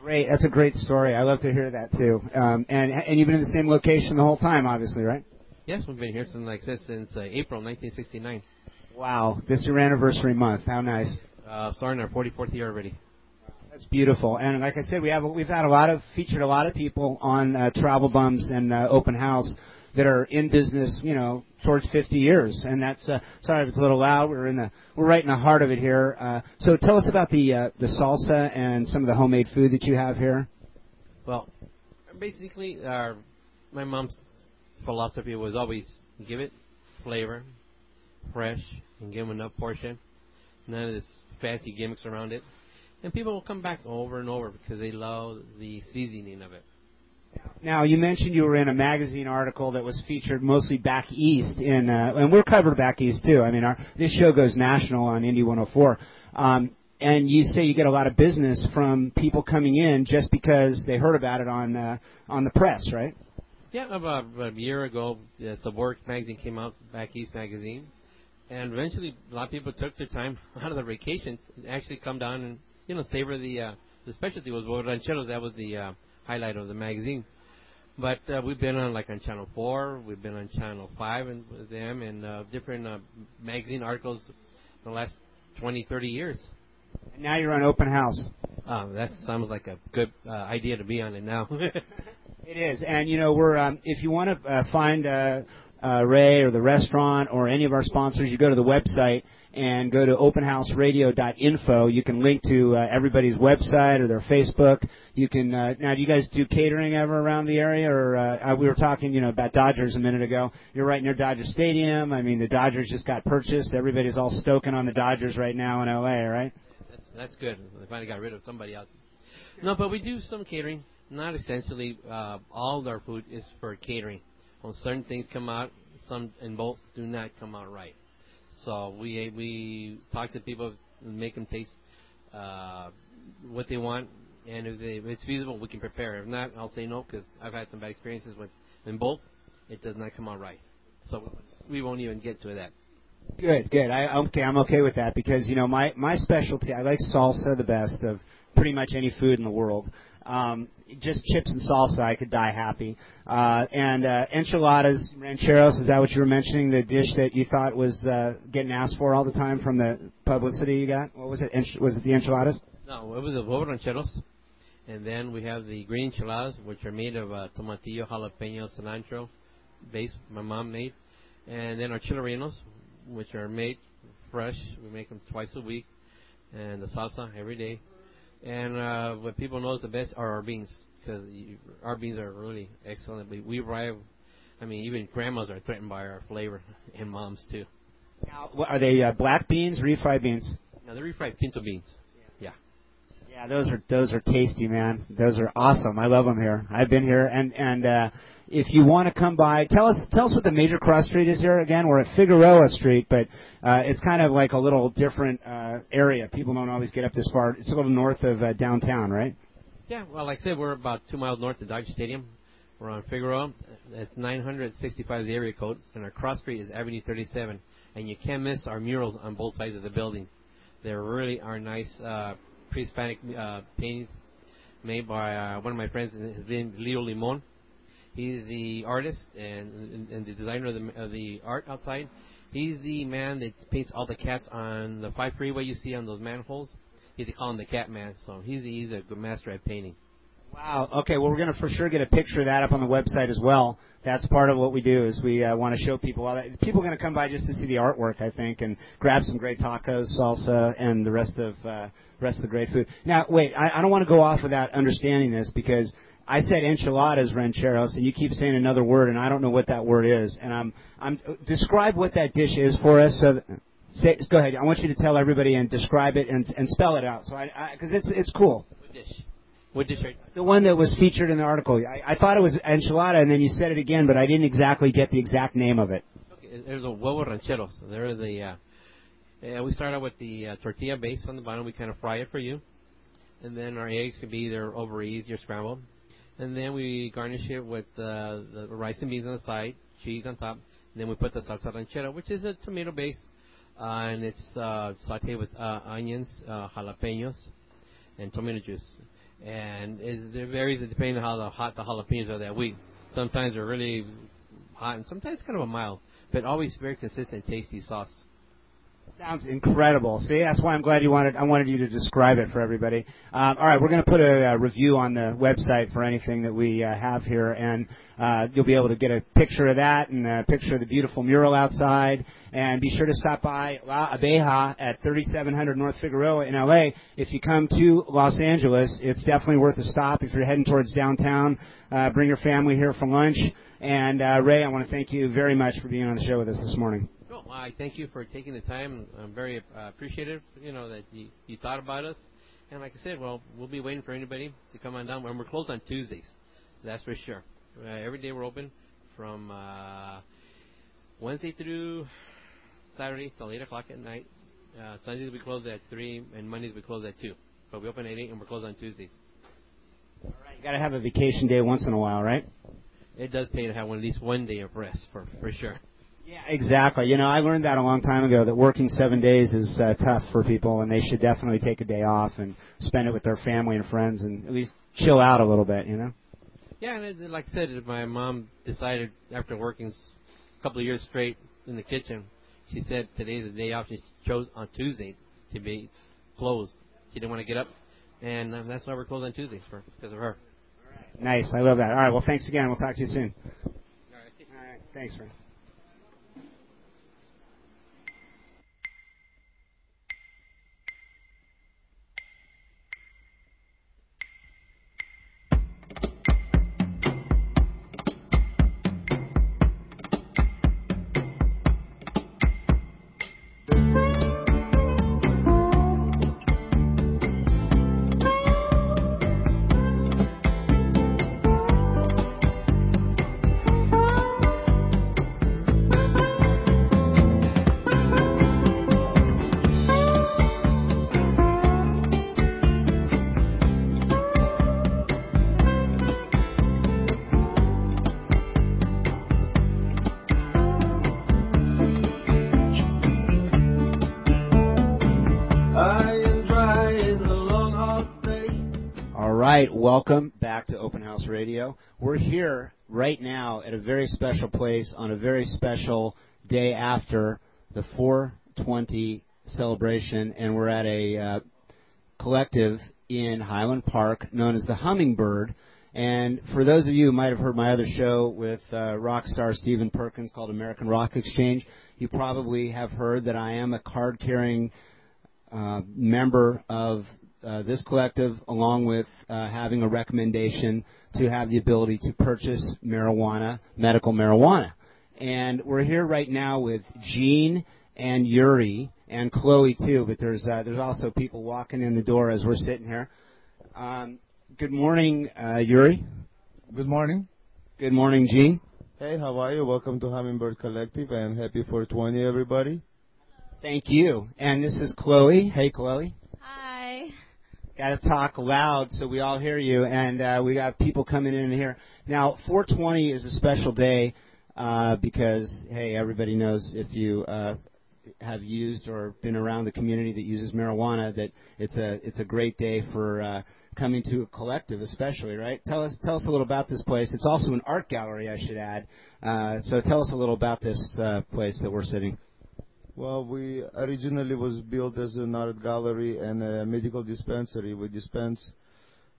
Great. That's a great story. I love to hear that too. Um, and and you've been in the same location the whole time, obviously, right? Yes, we've been here since like since uh, April 1969. Wow. This is your anniversary month. How nice. Uh, starting our 44th year already. That's beautiful. And like I said, we have we've had a lot of featured a lot of people on uh, Travel Bums and uh, Open House that are in business, you know, towards 50 years. And that's uh, sorry if it's a little loud. We're in the we're right in the heart of it here. Uh, so tell us about the uh, the salsa and some of the homemade food that you have here. Well, basically, our my mom's philosophy was always give it flavor, fresh, and give them enough portion. None of this fancy gimmicks around it. And people will come back over and over because they love the seasoning of it. Now you mentioned you were in a magazine article that was featured mostly back east in, uh, and we're covered back east too. I mean, our this show goes national on Indy 104. Um, and you say you get a lot of business from people coming in just because they heard about it on uh, on the press, right? Yeah, about, a year ago, the Subwork magazine came out, Back East magazine, and eventually a lot of people took their time out of their vacation to actually come down and you know savor the uh, the specialty was rancheros. That was the uh, highlight of the magazine. But uh, we've been on like on Channel Four, we've been on Channel Five and with them, and uh, different uh, magazine articles in the last 20, 30 years. And now you're on Open House. Uh, that sounds like a good uh, idea to be on it now. It is, and you know we're um, if you want to uh, find uh, uh, Ray or the restaurant or any of our sponsors, you go to the website and go to openhouseradio.info. You can link to uh, everybody's website or their Facebook. You can uh, now. Do you guys do catering ever around the area? Or uh, uh, we were talking, you know, about Dodgers a minute ago. You're right near Dodger Stadium. I mean, the Dodgers just got purchased. Everybody's all stoking on the Dodgers right now in LA, right? That's, that's good. They finally got rid of somebody out. No, but we do some catering. Not essentially. Uh, all our food is for catering. When certain things come out, some and both do not come out right. So we we talk to people, make them taste uh, what they want, and if, they, if it's feasible, we can prepare. If not, I'll say no because I've had some bad experiences with in both. It does not come out right. So we won't even get to that. Good, good. I okay, I'm okay with that because you know my my specialty. I like salsa the best of pretty much any food in the world. Um, just chips and salsa, I could die happy. Uh, and uh, enchiladas, rancheros. Is that what you were mentioning? The dish that you thought was uh, getting asked for all the time from the publicity you got. What was it? Ench- was it the enchiladas? No, it was the huevo rancheros. And then we have the green enchiladas, which are made of uh, tomatillo, jalapeno, cilantro base my mom made. And then our chile rellenos, which are made fresh. We make them twice a week. And the salsa every day. And uh, what people know is the best are our beans because our beans are really excellent. We, we arrive, I mean, even grandmas are threatened by our flavor, and moms too. Now, are they uh, black beans, refried beans? Now they're refried pinto beans. Yeah. Yeah, those are those are tasty, man. Those are awesome. I love them here. I've been here, and and uh, if you want to come by, tell us tell us what the major cross street is here. Again, we're at Figueroa Street, but uh, it's kind of like a little different uh, area. People don't always get up this far. It's a little north of uh, downtown, right? Yeah, well, like I said, we're about two miles north of Dodger Stadium. We're on Figueroa. It's 965 the area code, and our cross street is Avenue 37. And you can't miss our murals on both sides of the building. They really are nice uh, pre-Hispanic uh, paintings made by uh, one of my friends. His name is Leo Limon. He's the artist and, and, and the designer of the, of the art outside. He's the man that paints all the cats on the five freeway you see on those manholes. He they call him the Cat Man. So he's he's a good master at painting. Wow. Okay. Well, we're going to for sure get a picture of that up on the website as well. That's part of what we do is we uh, want to show people all that. People are going to come by just to see the artwork, I think, and grab some great tacos, salsa, and the rest of uh, rest of the great food. Now, wait. I, I don't want to go off without understanding this because I said enchiladas rancheros, and you keep saying another word, and I don't know what that word is. And I'm I'm describe what that dish is for us. So. That, Say, go ahead. I want you to tell everybody and describe it and, and spell it out. So I, because it's it's cool. What dish? What dish are The one that was featured in the article. I, I thought it was enchilada, and then you said it again, but I didn't exactly get the exact name of it. Okay, there's a huevo rancheros. They're the uh, yeah, we start out with the uh, tortilla base on the bottom. We kind of fry it for you, and then our eggs can be either over easy or scrambled, and then we garnish it with uh, the rice and beans on the side, cheese on top, and then we put the salsa ranchera, which is a tomato base, uh, and it's uh, sautéed with uh, onions, uh, jalapenos, and tomato juice. And it varies depending on how the hot the jalapenos are that week. Sometimes they're really hot, and sometimes kind of a mild, but always very consistent, tasty sauce. Sounds incredible. See, that's why I'm glad you wanted. I wanted you to describe it for everybody. Um, all right, we're going to put a, uh review on the website for anything that we uh, have here, and uh, you'll be able to get a picture of that and a picture of the beautiful mural outside. And be sure to stop by La Abeja at 3700 North Figueroa in LA. If you come to Los Angeles, it's definitely worth a stop. If you're heading towards downtown, uh, bring your family here for lunch. And uh, Ray, I want to thank you very much for being on the show with us this morning. No, I thank you for taking the time. I'm very uh, appreciative, you know, that you, you thought about us. And like I said, well, we'll be waiting for anybody to come on down. And we're closed on Tuesdays, that's for sure. Uh, every day we're open from uh, Wednesday through Saturday till 8 o'clock at night. Uh, Sundays we close at 3, and Mondays we close at 2. But we open at 8 and we're closed on Tuesdays. All right, You got to have a vacation day once in a while, right? It does pay to have one, at least one day of rest, for, for sure. Yeah, exactly. You know, I learned that a long time ago that working seven days is uh, tough for people, and they should definitely take a day off and spend it with their family and friends, and at least chill out a little bit. You know. Yeah, and it, like I said, my mom decided after working s- a couple of years straight in the kitchen, she said today's the day off. She chose on Tuesday to be closed. She didn't want to get up, and um, that's why we're closed on Tuesdays for because of her. All right. Nice. I love that. All right. Well, thanks again. We'll talk to you soon. All right. All right. Thanks, man. Right, welcome back to Open House Radio. We're here right now at a very special place on a very special day after the 420 celebration, and we're at a uh, collective in Highland Park known as the Hummingbird. And for those of you who might have heard my other show with uh, rock star Stephen Perkins called American Rock Exchange, you probably have heard that I am a card carrying uh, member of uh, this collective, along with uh, having a recommendation to have the ability to purchase marijuana, medical marijuana. And we're here right now with Gene and Yuri and Chloe too, but there's uh, there's also people walking in the door as we're sitting here. Um, good morning, uh, Yuri. Good morning. Good morning, Gene. Hey, how are you? Welcome to Hummingbird Collective and happy 420, everybody. Thank you. And this is Chloe. Hey, Chloe. Got to talk loud so we all hear you. And uh, we got people coming in here. Now, 420 is a special day uh, because, hey, everybody knows if you uh, have used or been around the community that uses marijuana that it's a it's a great day for uh, coming to a collective, especially, right? Tell us tell us a little about this place. It's also an art gallery, I should add. Uh, so tell us a little about this uh, place that we're sitting. Well, we originally was built as an art gallery and a medical dispensary. We dispense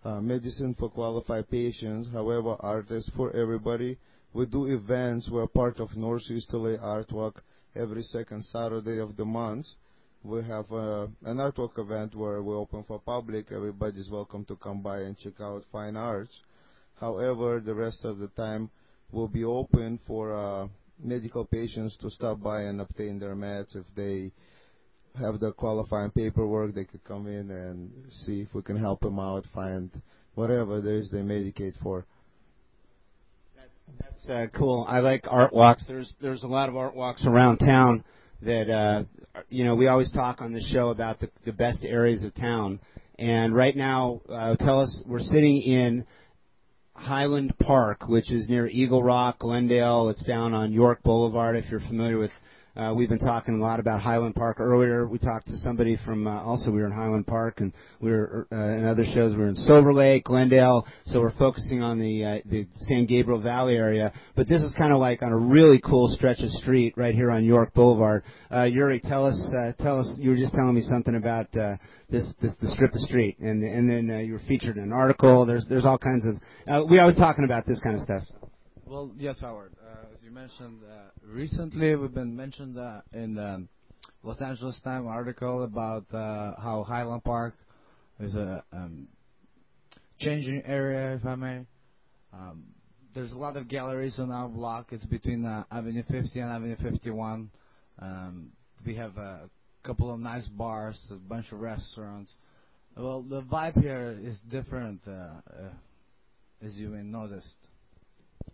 uh, medicine for qualified patients. However, art is for everybody. We do events. We're part of Northeast LA Art Walk every second Saturday of the month. We have uh, an artwork event where we open for public. Everybody's welcome to come by and check out fine arts. However, the rest of the time will be open for uh, medical patients to stop by and obtain their meds. If they have the qualifying paperwork, they could come in and see if we can help them out, find whatever there is they medicate for. That's uh, cool. I like art walks. There's there's a lot of art walks around town that uh, you know we always talk on the show about the the best areas of town. And right now, uh, tell us we're sitting in Highland Park, which is near Eagle Rock, Glendale. It's down on York Boulevard. If you're familiar with, we've been talking a lot about Highland Park earlier. We talked to somebody from uh, also we were in Highland Park, and we were uh, in other shows. We were in Silver Lake, Glendale. So we're focusing on the uh, the San Gabriel Valley area. But this is kind of like on a really cool stretch of street right here on York Boulevard. Uh, Yuri, tell us uh, tell us. You were just telling me something about. Uh, this, the strip of street, and and then uh, you were featured in an article. There's there's all kinds of. Uh, we always talking about this kind of stuff. Well, yes, Howard. Uh, as you mentioned, uh, recently we've been mentioned uh, in the Los Angeles Times article about how Highland Park is a um, changing area, if I may. Um, there's a lot of galleries on our block. It's between Avenue 50 and Avenue 51. Um, we have a couple of nice bars, a bunch of restaurants. Well, the vibe here is different, as you may noticed.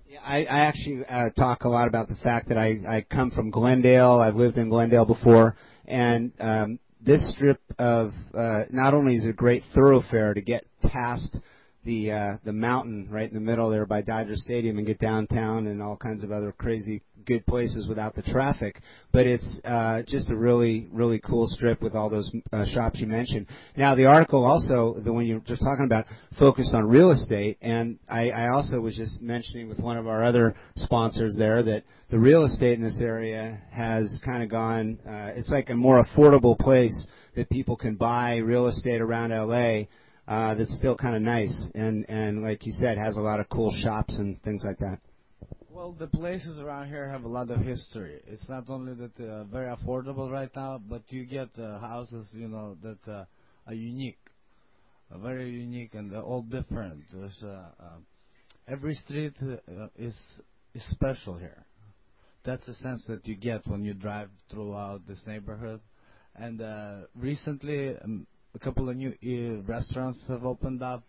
Yeah, I, I actually uh, talk a lot about the fact that I, I come from Glendale. I've lived in Glendale before, and um, this strip of uh, not only is it a great thoroughfare to get past the uh, the mountain right in the middle there by Dodger Stadium and get downtown and all kinds of other crazy good places without the traffic. But it's uh, just a really really cool strip with all those uh, shops you mentioned. Now the article also the one you were just talking about focused on real estate, and I, I also was just mentioning with one of our other sponsors there that the real estate in this area has kind of gone. Uh, it's like a more affordable place that people can buy real estate around LA uh, that's still kind of nice and and like you said has a lot of cool shops and things like that. Well, the places around here have a lot of history. It's not only that they're very affordable right now, but you get uh, houses, you know, that uh, are unique, uh, very unique, and they're all different. There's uh, uh, every street uh, is is special here. That's the sense that you get when you drive throughout this neighborhood. And uh, recently, um, a couple of new uh, restaurants have opened up,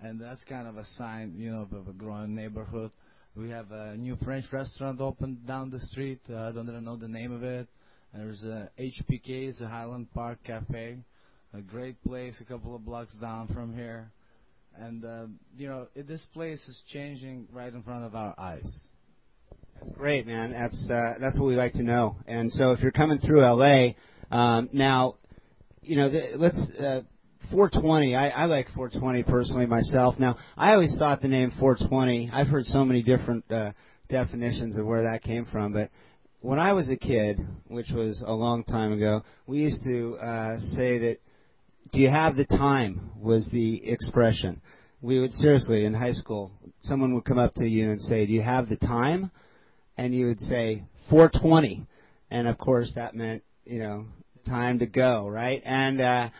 and that's kind of a sign, you know, of a growing neighborhood. We have a new French restaurant opened down the street. Uh, I don't even know the name of it. There's a HPK, it's a Highland Park Cafe, a great place, a couple of blocks down from here. And uh, you know, this place is changing right in front of our eyes. That's great, man. That's that's what we like to know. And so, if you're coming through LA um, now, you know, the, let's uh, 420. I, I like 420 personally myself. Now, I always thought the name 420. I've heard so many different uh, definitions of where that came from, but when I was a kid, which was a long time ago, we used to uh, say that "Do you have the time?" was the expression. We would seriously in high school, someone would come up to you and say, "Do you have the time?" And you would say 420, and of course that meant you know time to go, right? And uh,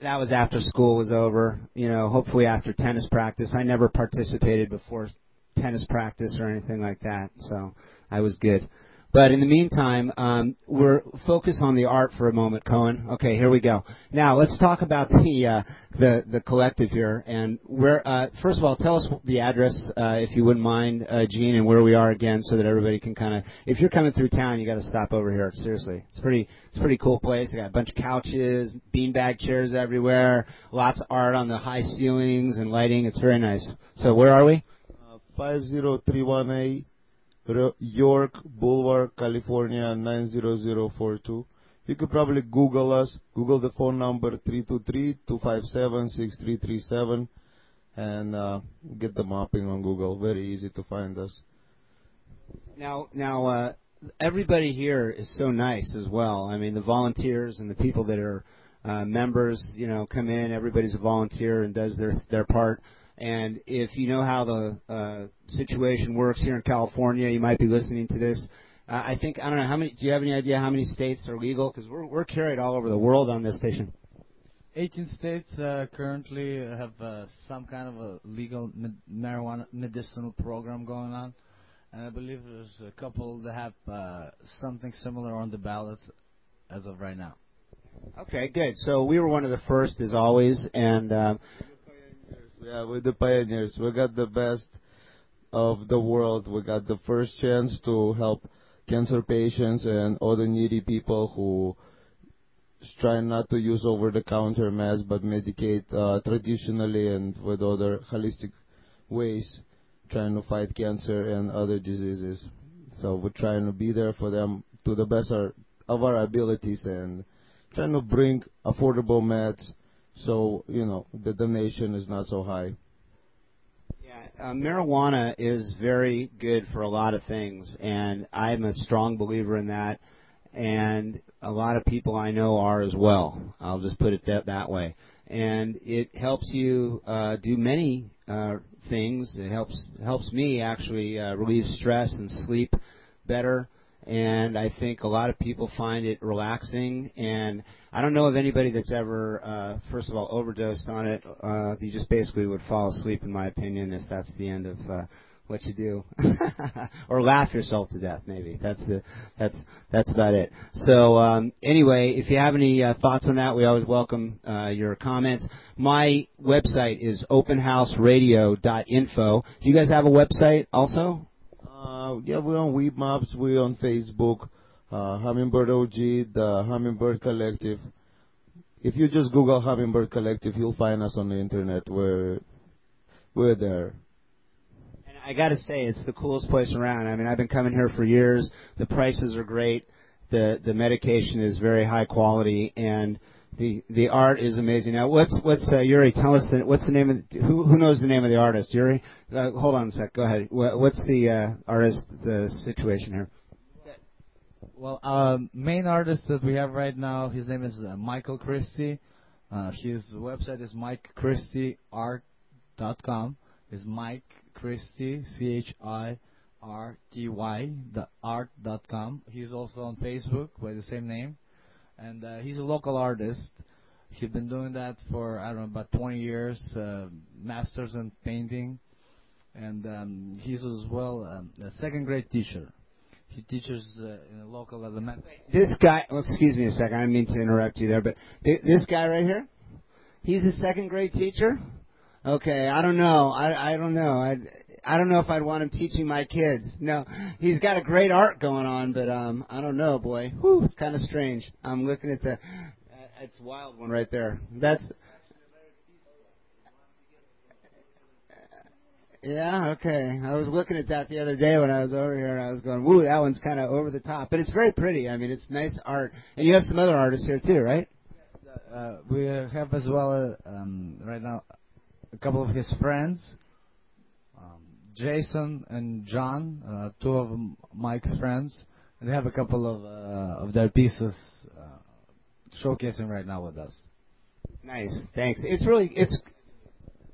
that was after school was over. You know, hopefully after tennis practice. I never participated before tennis practice or anything like that, so I was good. But in the meantime, um, we're focus on the art for a moment, Cohen. Okay, here we go. Now let's talk about the uh, the the collective here. And where uh, first of all, tell us the address, uh, if you wouldn't mind, uh, Gene, and where we are again, so that everybody can kind of. If you're coming through town, you got to stop over here. Seriously, it's pretty it's pretty cool place. I got a bunch of couches, beanbag chairs everywhere, lots of art on the high ceilings and lighting. It's very nice. So where are we? 5031A Ro- York Boulevard, California 90042. You could probably Google us. Google the phone number 323-257-6337 and uh, get the mapping on Google. Very easy to find us. Now, now, uh, everybody here is so nice as well. I mean, the volunteers and the people that are uh, members, you know, come in. Everybody's a volunteer and does their their part. And if you know how the uh, situation works here in California, you might be listening to this. Uh, I think I don't know how many. Do you have any idea how many states are legal? Because we're we're carried all over the world on this station. 18 states uh, currently have uh, some kind of a legal med- marijuana medicinal program going on, and I believe there's a couple that have uh, something similar on the ballots as of right now. Okay, good. So we were one of the first, as always, and um, Yeah, we're the pioneers. We got the best of the world. We got the first chance to help cancer patients and other needy people who try not to use over-the-counter meds but medicate uh, traditionally and with other holistic ways, trying to fight cancer and other diseases. So we're trying to be there for them to the best of our abilities and trying to bring affordable meds you know the donation is not so high. uh, marijuana is very good for a lot of things, and I'm a strong believer in that. And a lot of people I know are as well. I'll just put it that way. And it helps you uh, do many uh, things. It helps helps me actually relieve stress and sleep better. And I think a lot of people find it relaxing. And I don't know of anybody that's ever, uh, first of all, overdosed on it. Uh, you just basically would fall asleep, in my opinion, if that's the end of uh, what you do, or laugh yourself to death. Maybe that's the that's that's about it. So um, anyway, if you have any uh, thoughts on that, we always welcome uh, your comments. My website is openhouseradio.info. Do you guys have a website also? Uh, yeah, we're on Weedmaps. We're on Facebook. Uh, Hummingbird OG, the Hummingbird Collective. If you just Google Hummingbird Collective, you'll find us on the internet. We're we're there. I got to say, it's the coolest place around. I mean, I've been coming here for years. The prices are great. The the medication is very high quality, and the the art is amazing. Now, what's what's uh, Yuri? Tell us the, what's the name of who who knows the name of the artist? Yuri, uh, hold on a sec. Go ahead. What, what's the uh, artist the situation here? Well, um, main artist that we have right now, his name is uh, Michael Christie. Uh, his website is mikechristieart.com. Is Mike Christie, C H I R T Y, the art dot com. He's also on Facebook by the same name, and uh, he's a local artist. He's been doing that for I don't know about 20 years. Uh, masters in painting, and um, he's as well um, a second grade teacher. He teaches uh, in a local elementary. This guy. Oh, excuse me a second. I didn't mean to interrupt you there, but th- this guy right here, he's a second grade teacher. Okay, I don't know. I I don't know. I I don't know if I'd want him teaching my kids. No, he's got a great art going on, but um, I don't know, boy. Whew, it's kind of strange. I'm looking at the. Uh, it's wild one right there. That's. Yeah, okay. I was looking at that the other day when I was over here, and I was going, "Woo, that one's kind of over the top." But it's very pretty. I mean, it's nice art, and you have some other artists here too, right? Uh, Uh, we have as well uh, um, right now a couple of his friends, um, Jason and John, uh, two of Mike's friends, and they have a couple of uh, of their pieces uh, showcasing right now with us. Nice, thanks. It's really it's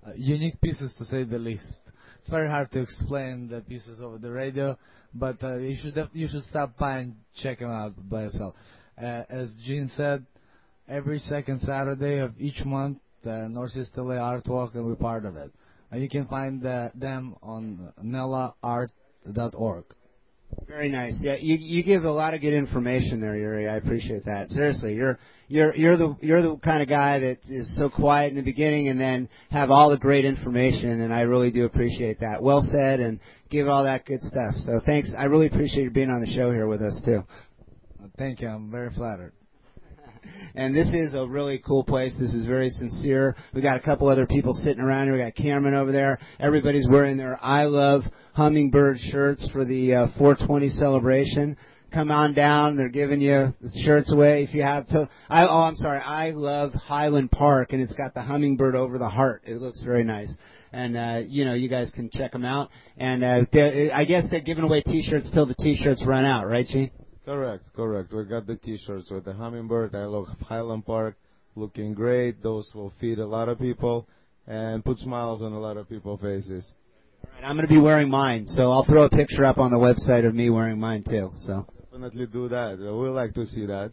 uh, unique pieces to say the least. It's very hard to explain the pieces over the radio, but uh, you should def- you should stop by and check them out by yourself. Uh, as Gene said, every second Saturday of each month, the Northeast LA Art Walk, and we're part of it. And you can find uh, them on nelaart.org. Very nice. Yeah, you you give a lot of good information there, Yuri. I appreciate that. Seriously, you're you're you're the you're the kind of guy that is so quiet in the beginning and then have all the great information, and I really do appreciate that. Well said, and give all that good stuff. So thanks. I really appreciate you being on the show here with us too. Thank you. I'm very flattered. And this is a really cool place. This is very sincere. We got a couple other people sitting around here. We got Cameron over there. Everybody's wearing their I Love Hummingbird shirts for the uh, 420 celebration. Come on down. They're giving you the shirts away if you have to. I, oh, I'm sorry. I love Highland Park, and it's got the hummingbird over the heart. It looks very nice. And uh, you know, you guys can check them out. And uh, I guess they're giving away T-shirts till the T-shirts run out, right, Gene? Correct, correct. We got the T-shirts with the hummingbird. I love Highland Park, looking great. Those will feed a lot of people and put smiles on a lot of people's faces. All right, I'm going to be wearing mine, so I'll throw a picture up on the website of me wearing mine too. So. Definitely do that. We like to see that.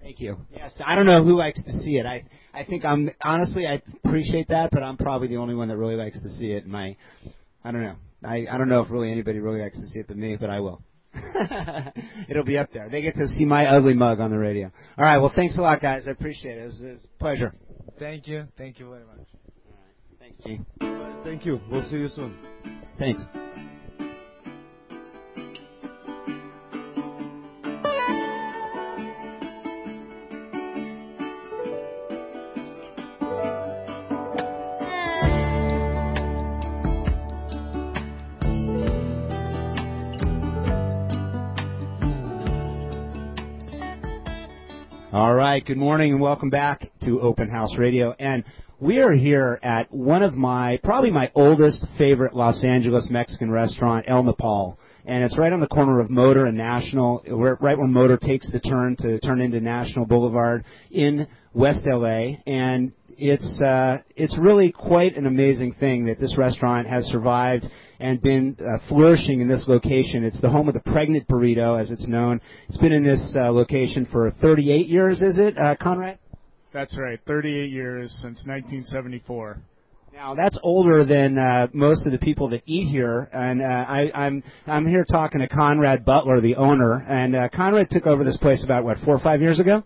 Thank you. Yes, I don't know who likes to see it. I I think I'm honestly I appreciate that, but I'm probably the only one that really likes to see it. My I don't know. I I don't know if really anybody really likes to see it but me, but I will. It'll be up there. They get to see my ugly mug on the radio. All right. Well, thanks a lot, guys. I appreciate it. It was, it was a pleasure. Thank you. Thank you very much. All right. Thanks, Gene. Thank you. We'll see you soon. Thanks. Right. Good morning and welcome back to Open House Radio. And we are here at one of my, probably my oldest favorite Los Angeles Mexican restaurant, El Nopal. And it's right on the corner of Motor and National, where- right where Motor takes the turn to turn into National Boulevard in West LA. And it's, uh, it's really quite an amazing thing that this restaurant has survived and been uh, flourishing in this location. It's the home of the pregnant burrito, as it's known. It's been in this uh, location for 38 years, is it, uh, Conrad? That's right, 38 years since 1974. Now that's older than uh, most of the people that eat here, and uh, I, I'm I'm here talking to Conrad Butler, the owner, and uh, Conrad took over this place about what four or five years ago.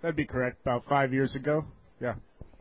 That'd be correct. About five years ago. Yeah.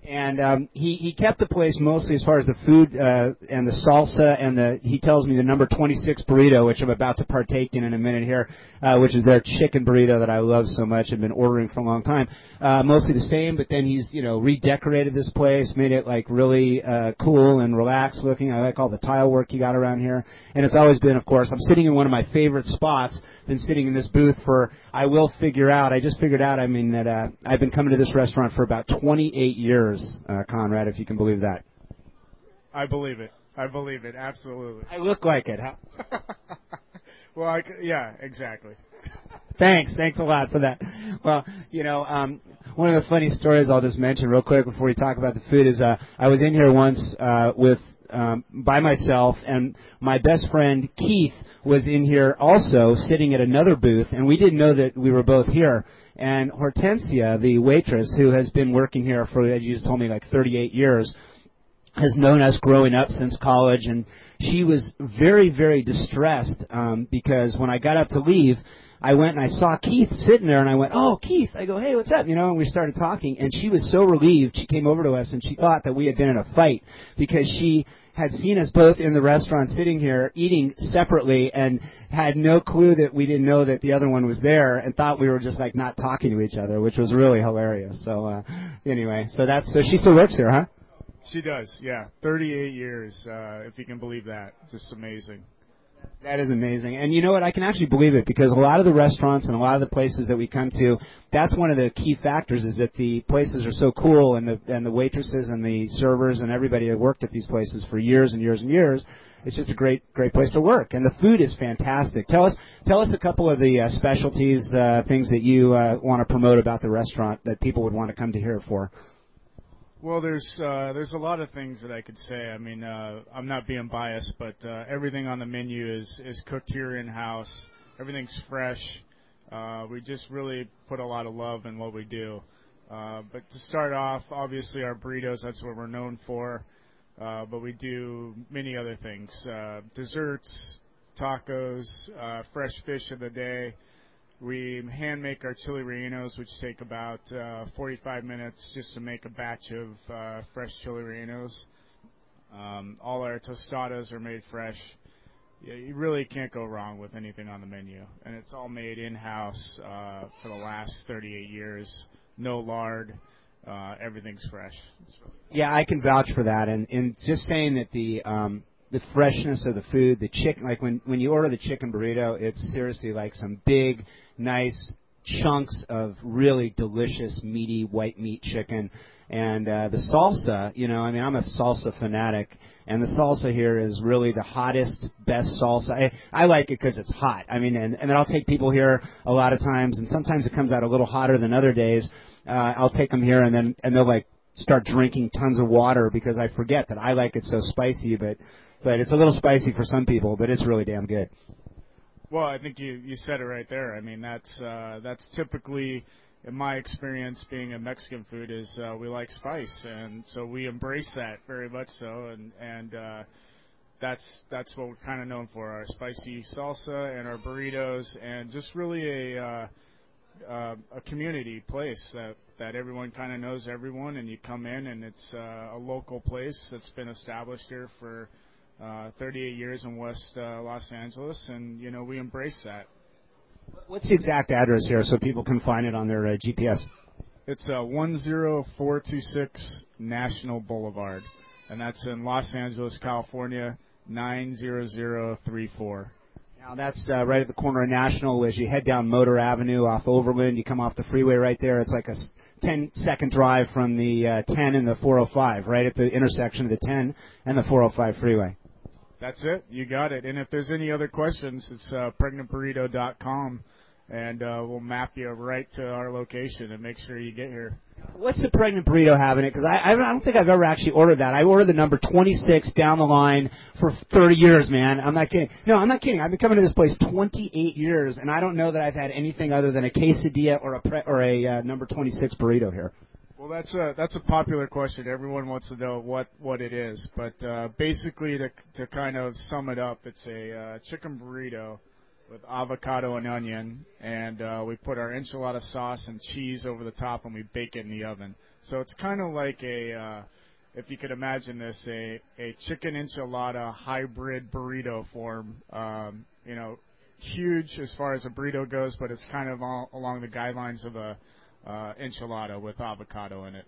And um, he he kept the place mostly as far as the food uh, and the salsa and the he tells me the number 26 burrito which I'm about to partake in in a minute here uh, which is their chicken burrito that I love so much and been ordering for a long time. Uh, mostly the same but then he's you know redecorated this place made it like really uh, cool and relaxed looking. I like all the tile work he got around here. And it's always been of course I'm sitting in one of my favorite spots been sitting in this booth for I will figure out I just figured out I mean that uh, I've been coming to this restaurant for about 28 years uh, Conrad if you can believe that I believe it. I believe it. Absolutely. I look like it huh? well, I c yeah, exactly. Thanks, thanks a lot for that. Well, you know, um, one of the funny stories I'll just mention real quick before we talk about the food is uh, I was in here once uh, with um, by myself, and my best friend Keith was in here also, sitting at another booth, and we didn't know that we were both here. And Hortensia, the waitress, who has been working here for, as you just told me, like 38 years, has known us growing up since college, and she was very, very distressed um, because when I got up to leave, I went and I saw Keith sitting there, and I went, "Oh, Keith!" I go, "Hey, what's up?" You know, and we started talking, and she was so relieved. She came over to us, and she thought that we had been in a fight because she had seen us both in the restaurant sitting here eating separately and had no clue that we didn't know that the other one was there and thought we were just like not talking to each other, which was really hilarious. So uh anyway, so that's so she still works here, huh? She does. Yeah, 38 years, uh, if you can believe that. Just amazing. That is amazing. And you know what? I can actually believe it because a lot of the restaurants and a lot of the places that we come to, that's one of the key factors is that the places are so cool and the and the waitresses and the servers and everybody that worked at these places for years and years and years. It's just a great great place to work and the food is fantastic. Tell us tell us a couple of the uh, specialties, uh, things that you uh, want to promote about the restaurant that people would want to come to here for. Well, there's uh, there's a lot of things that I could say. I mean, uh, I'm not being biased, but uh, everything on the menu is is cooked here in house. Everything's fresh. Uh, we just really put a lot of love in what we do. Uh, but to start off, obviously our burritos, that's what we're known for. Uh, but we do many other things: uh, desserts, tacos, uh, fresh fish of the day. We hand make our chili rellenos, which take about uh, 45 minutes just to make a batch of uh, fresh chili rellenos. Um, all our tostadas are made fresh. You really can't go wrong with anything on the menu, and it's all made in house uh, for the last 38 years. No lard, uh, everything's fresh. Yeah, I can vouch for that, and and just saying that the um, the freshness of the food, the chicken, like when when you order the chicken burrito, it's seriously like some big, nice chunks of really delicious, meaty white meat chicken. And uh, the salsa, you know, I mean, I'm a salsa fanatic, and the salsa here is really the hottest, best salsa. I, I like it because it's hot. I mean, and, and then I'll take people here a lot of times, and sometimes it comes out a little hotter than other days. Uh, I'll take them here, and then and they'll like start drinking tons of water because I forget that I like it so spicy, but but it's a little spicy for some people, but it's really damn good. Well, I think you you said it right there. I mean, that's uh, that's typically, in my experience, being a Mexican food is uh, we like spice, and so we embrace that very much so, and and uh, that's that's what we're kind of known for: our spicy salsa and our burritos, and just really a uh, uh, a community place that that everyone kind of knows everyone, and you come in, and it's uh, a local place that's been established here for uh, 38 years in West uh, Los Angeles, and you know we embrace that. What's the exact address here so people can find it on their uh, GPS? It's uh, 10426 National Boulevard, and that's in Los Angeles, California, 90034. Now that's uh, right at the corner of National. As you head down Motor Avenue off Overland, you come off the freeway right there. It's like a 10 second drive from the uh, 10 and the 405, right at the intersection of the 10 and the 405 freeway. That's it. You got it. And if there's any other questions, it's uh, pregnantburrito.com, and uh, we'll map you right to our location and make sure you get here. What's the pregnant burrito having it? Because I, I don't think I've ever actually ordered that. I ordered the number 26 down the line for 30 years, man. I'm not kidding. No, I'm not kidding. I've been coming to this place 28 years, and I don't know that I've had anything other than a quesadilla or a pre- or a uh, number 26 burrito here. Well, that's a that's a popular question. Everyone wants to know what what it is, but uh, basically, to to kind of sum it up, it's a uh, chicken burrito with avocado and onion, and uh, we put our enchilada sauce and cheese over the top, and we bake it in the oven. So it's kind of like a uh, if you could imagine this, a a chicken enchilada hybrid burrito form. Um, you know, huge as far as a burrito goes, but it's kind of all, along the guidelines of a uh, enchilada with avocado in it.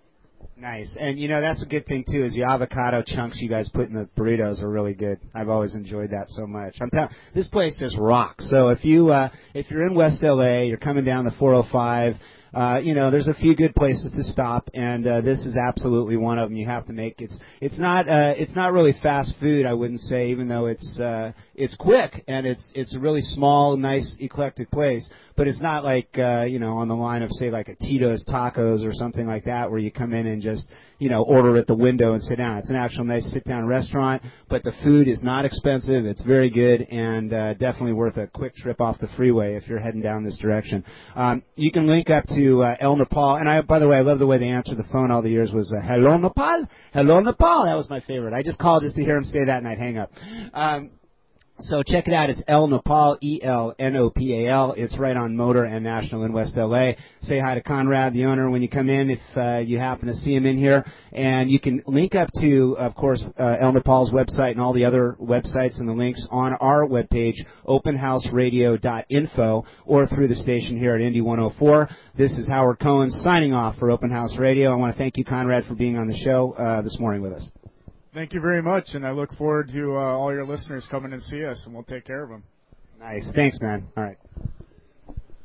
Nice. And you know that's a good thing too. Is the avocado chunks you guys put in the burritos are really good. I've always enjoyed that so much. I'm telling this place just rocks. So if you uh, if you're in West LA, you're coming down the 405. Uh, you know, there's a few good places to stop, and uh, this is absolutely one of them. You have to make it's it's not uh, it's not really fast food, I wouldn't say, even though it's uh, it's quick and it's it's a really small, nice, eclectic place. But it's not like uh, you know on the line of say like a Tito's Tacos or something like that, where you come in and just you know order at the window and sit down. It's an actual nice sit down restaurant, but the food is not expensive. It's very good and uh, definitely worth a quick trip off the freeway if you're heading down this direction. Um, you can link up to uh, El Nopal, and I by the way I love the way they answered the phone all the years was uh, Hello Nepal, Hello Nepal. That was my favorite. I just called just to hear him say that and I'd hang up. Um, so check it out. It's El Nopal, E-L-N-O-P-A-L. It's right on Motor and National in West LA. Say hi to Conrad, the owner, when you come in, if uh, you happen to see him in here. And you can link up to, of course, uh, El Nopal's website and all the other websites and the links on our webpage, openhouseradio.info, or through the station here at Indy 104. This is Howard Cohen signing off for Open House Radio. I want to thank you, Conrad, for being on the show uh, this morning with us. Thank you very much, and I look forward to uh, all your listeners coming and see us, and we'll take care of them. Nice. Thanks, man. All right.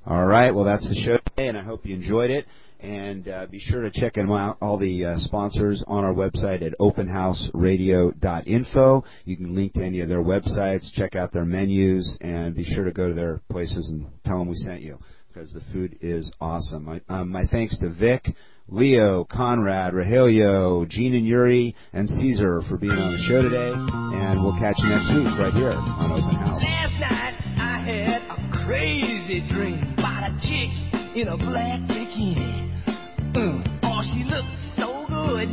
All right. Well, that's the show today, and I hope you enjoyed it. And uh, be sure to check them out, all the uh, sponsors on our website at openhouseradio.info. You can link to any of their websites, check out their menus, and be sure to go to their places and tell them we sent you because the food is awesome. My, um, my thanks to Vic, Leo, Conrad, Rogelio, Gene and Yuri, and Cesar for being on the show today. And we'll catch you next week right here on Open House. Last night I had a crazy dream about a chick in a black bikini. Uh, oh, she looked so good,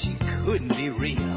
she couldn't be real.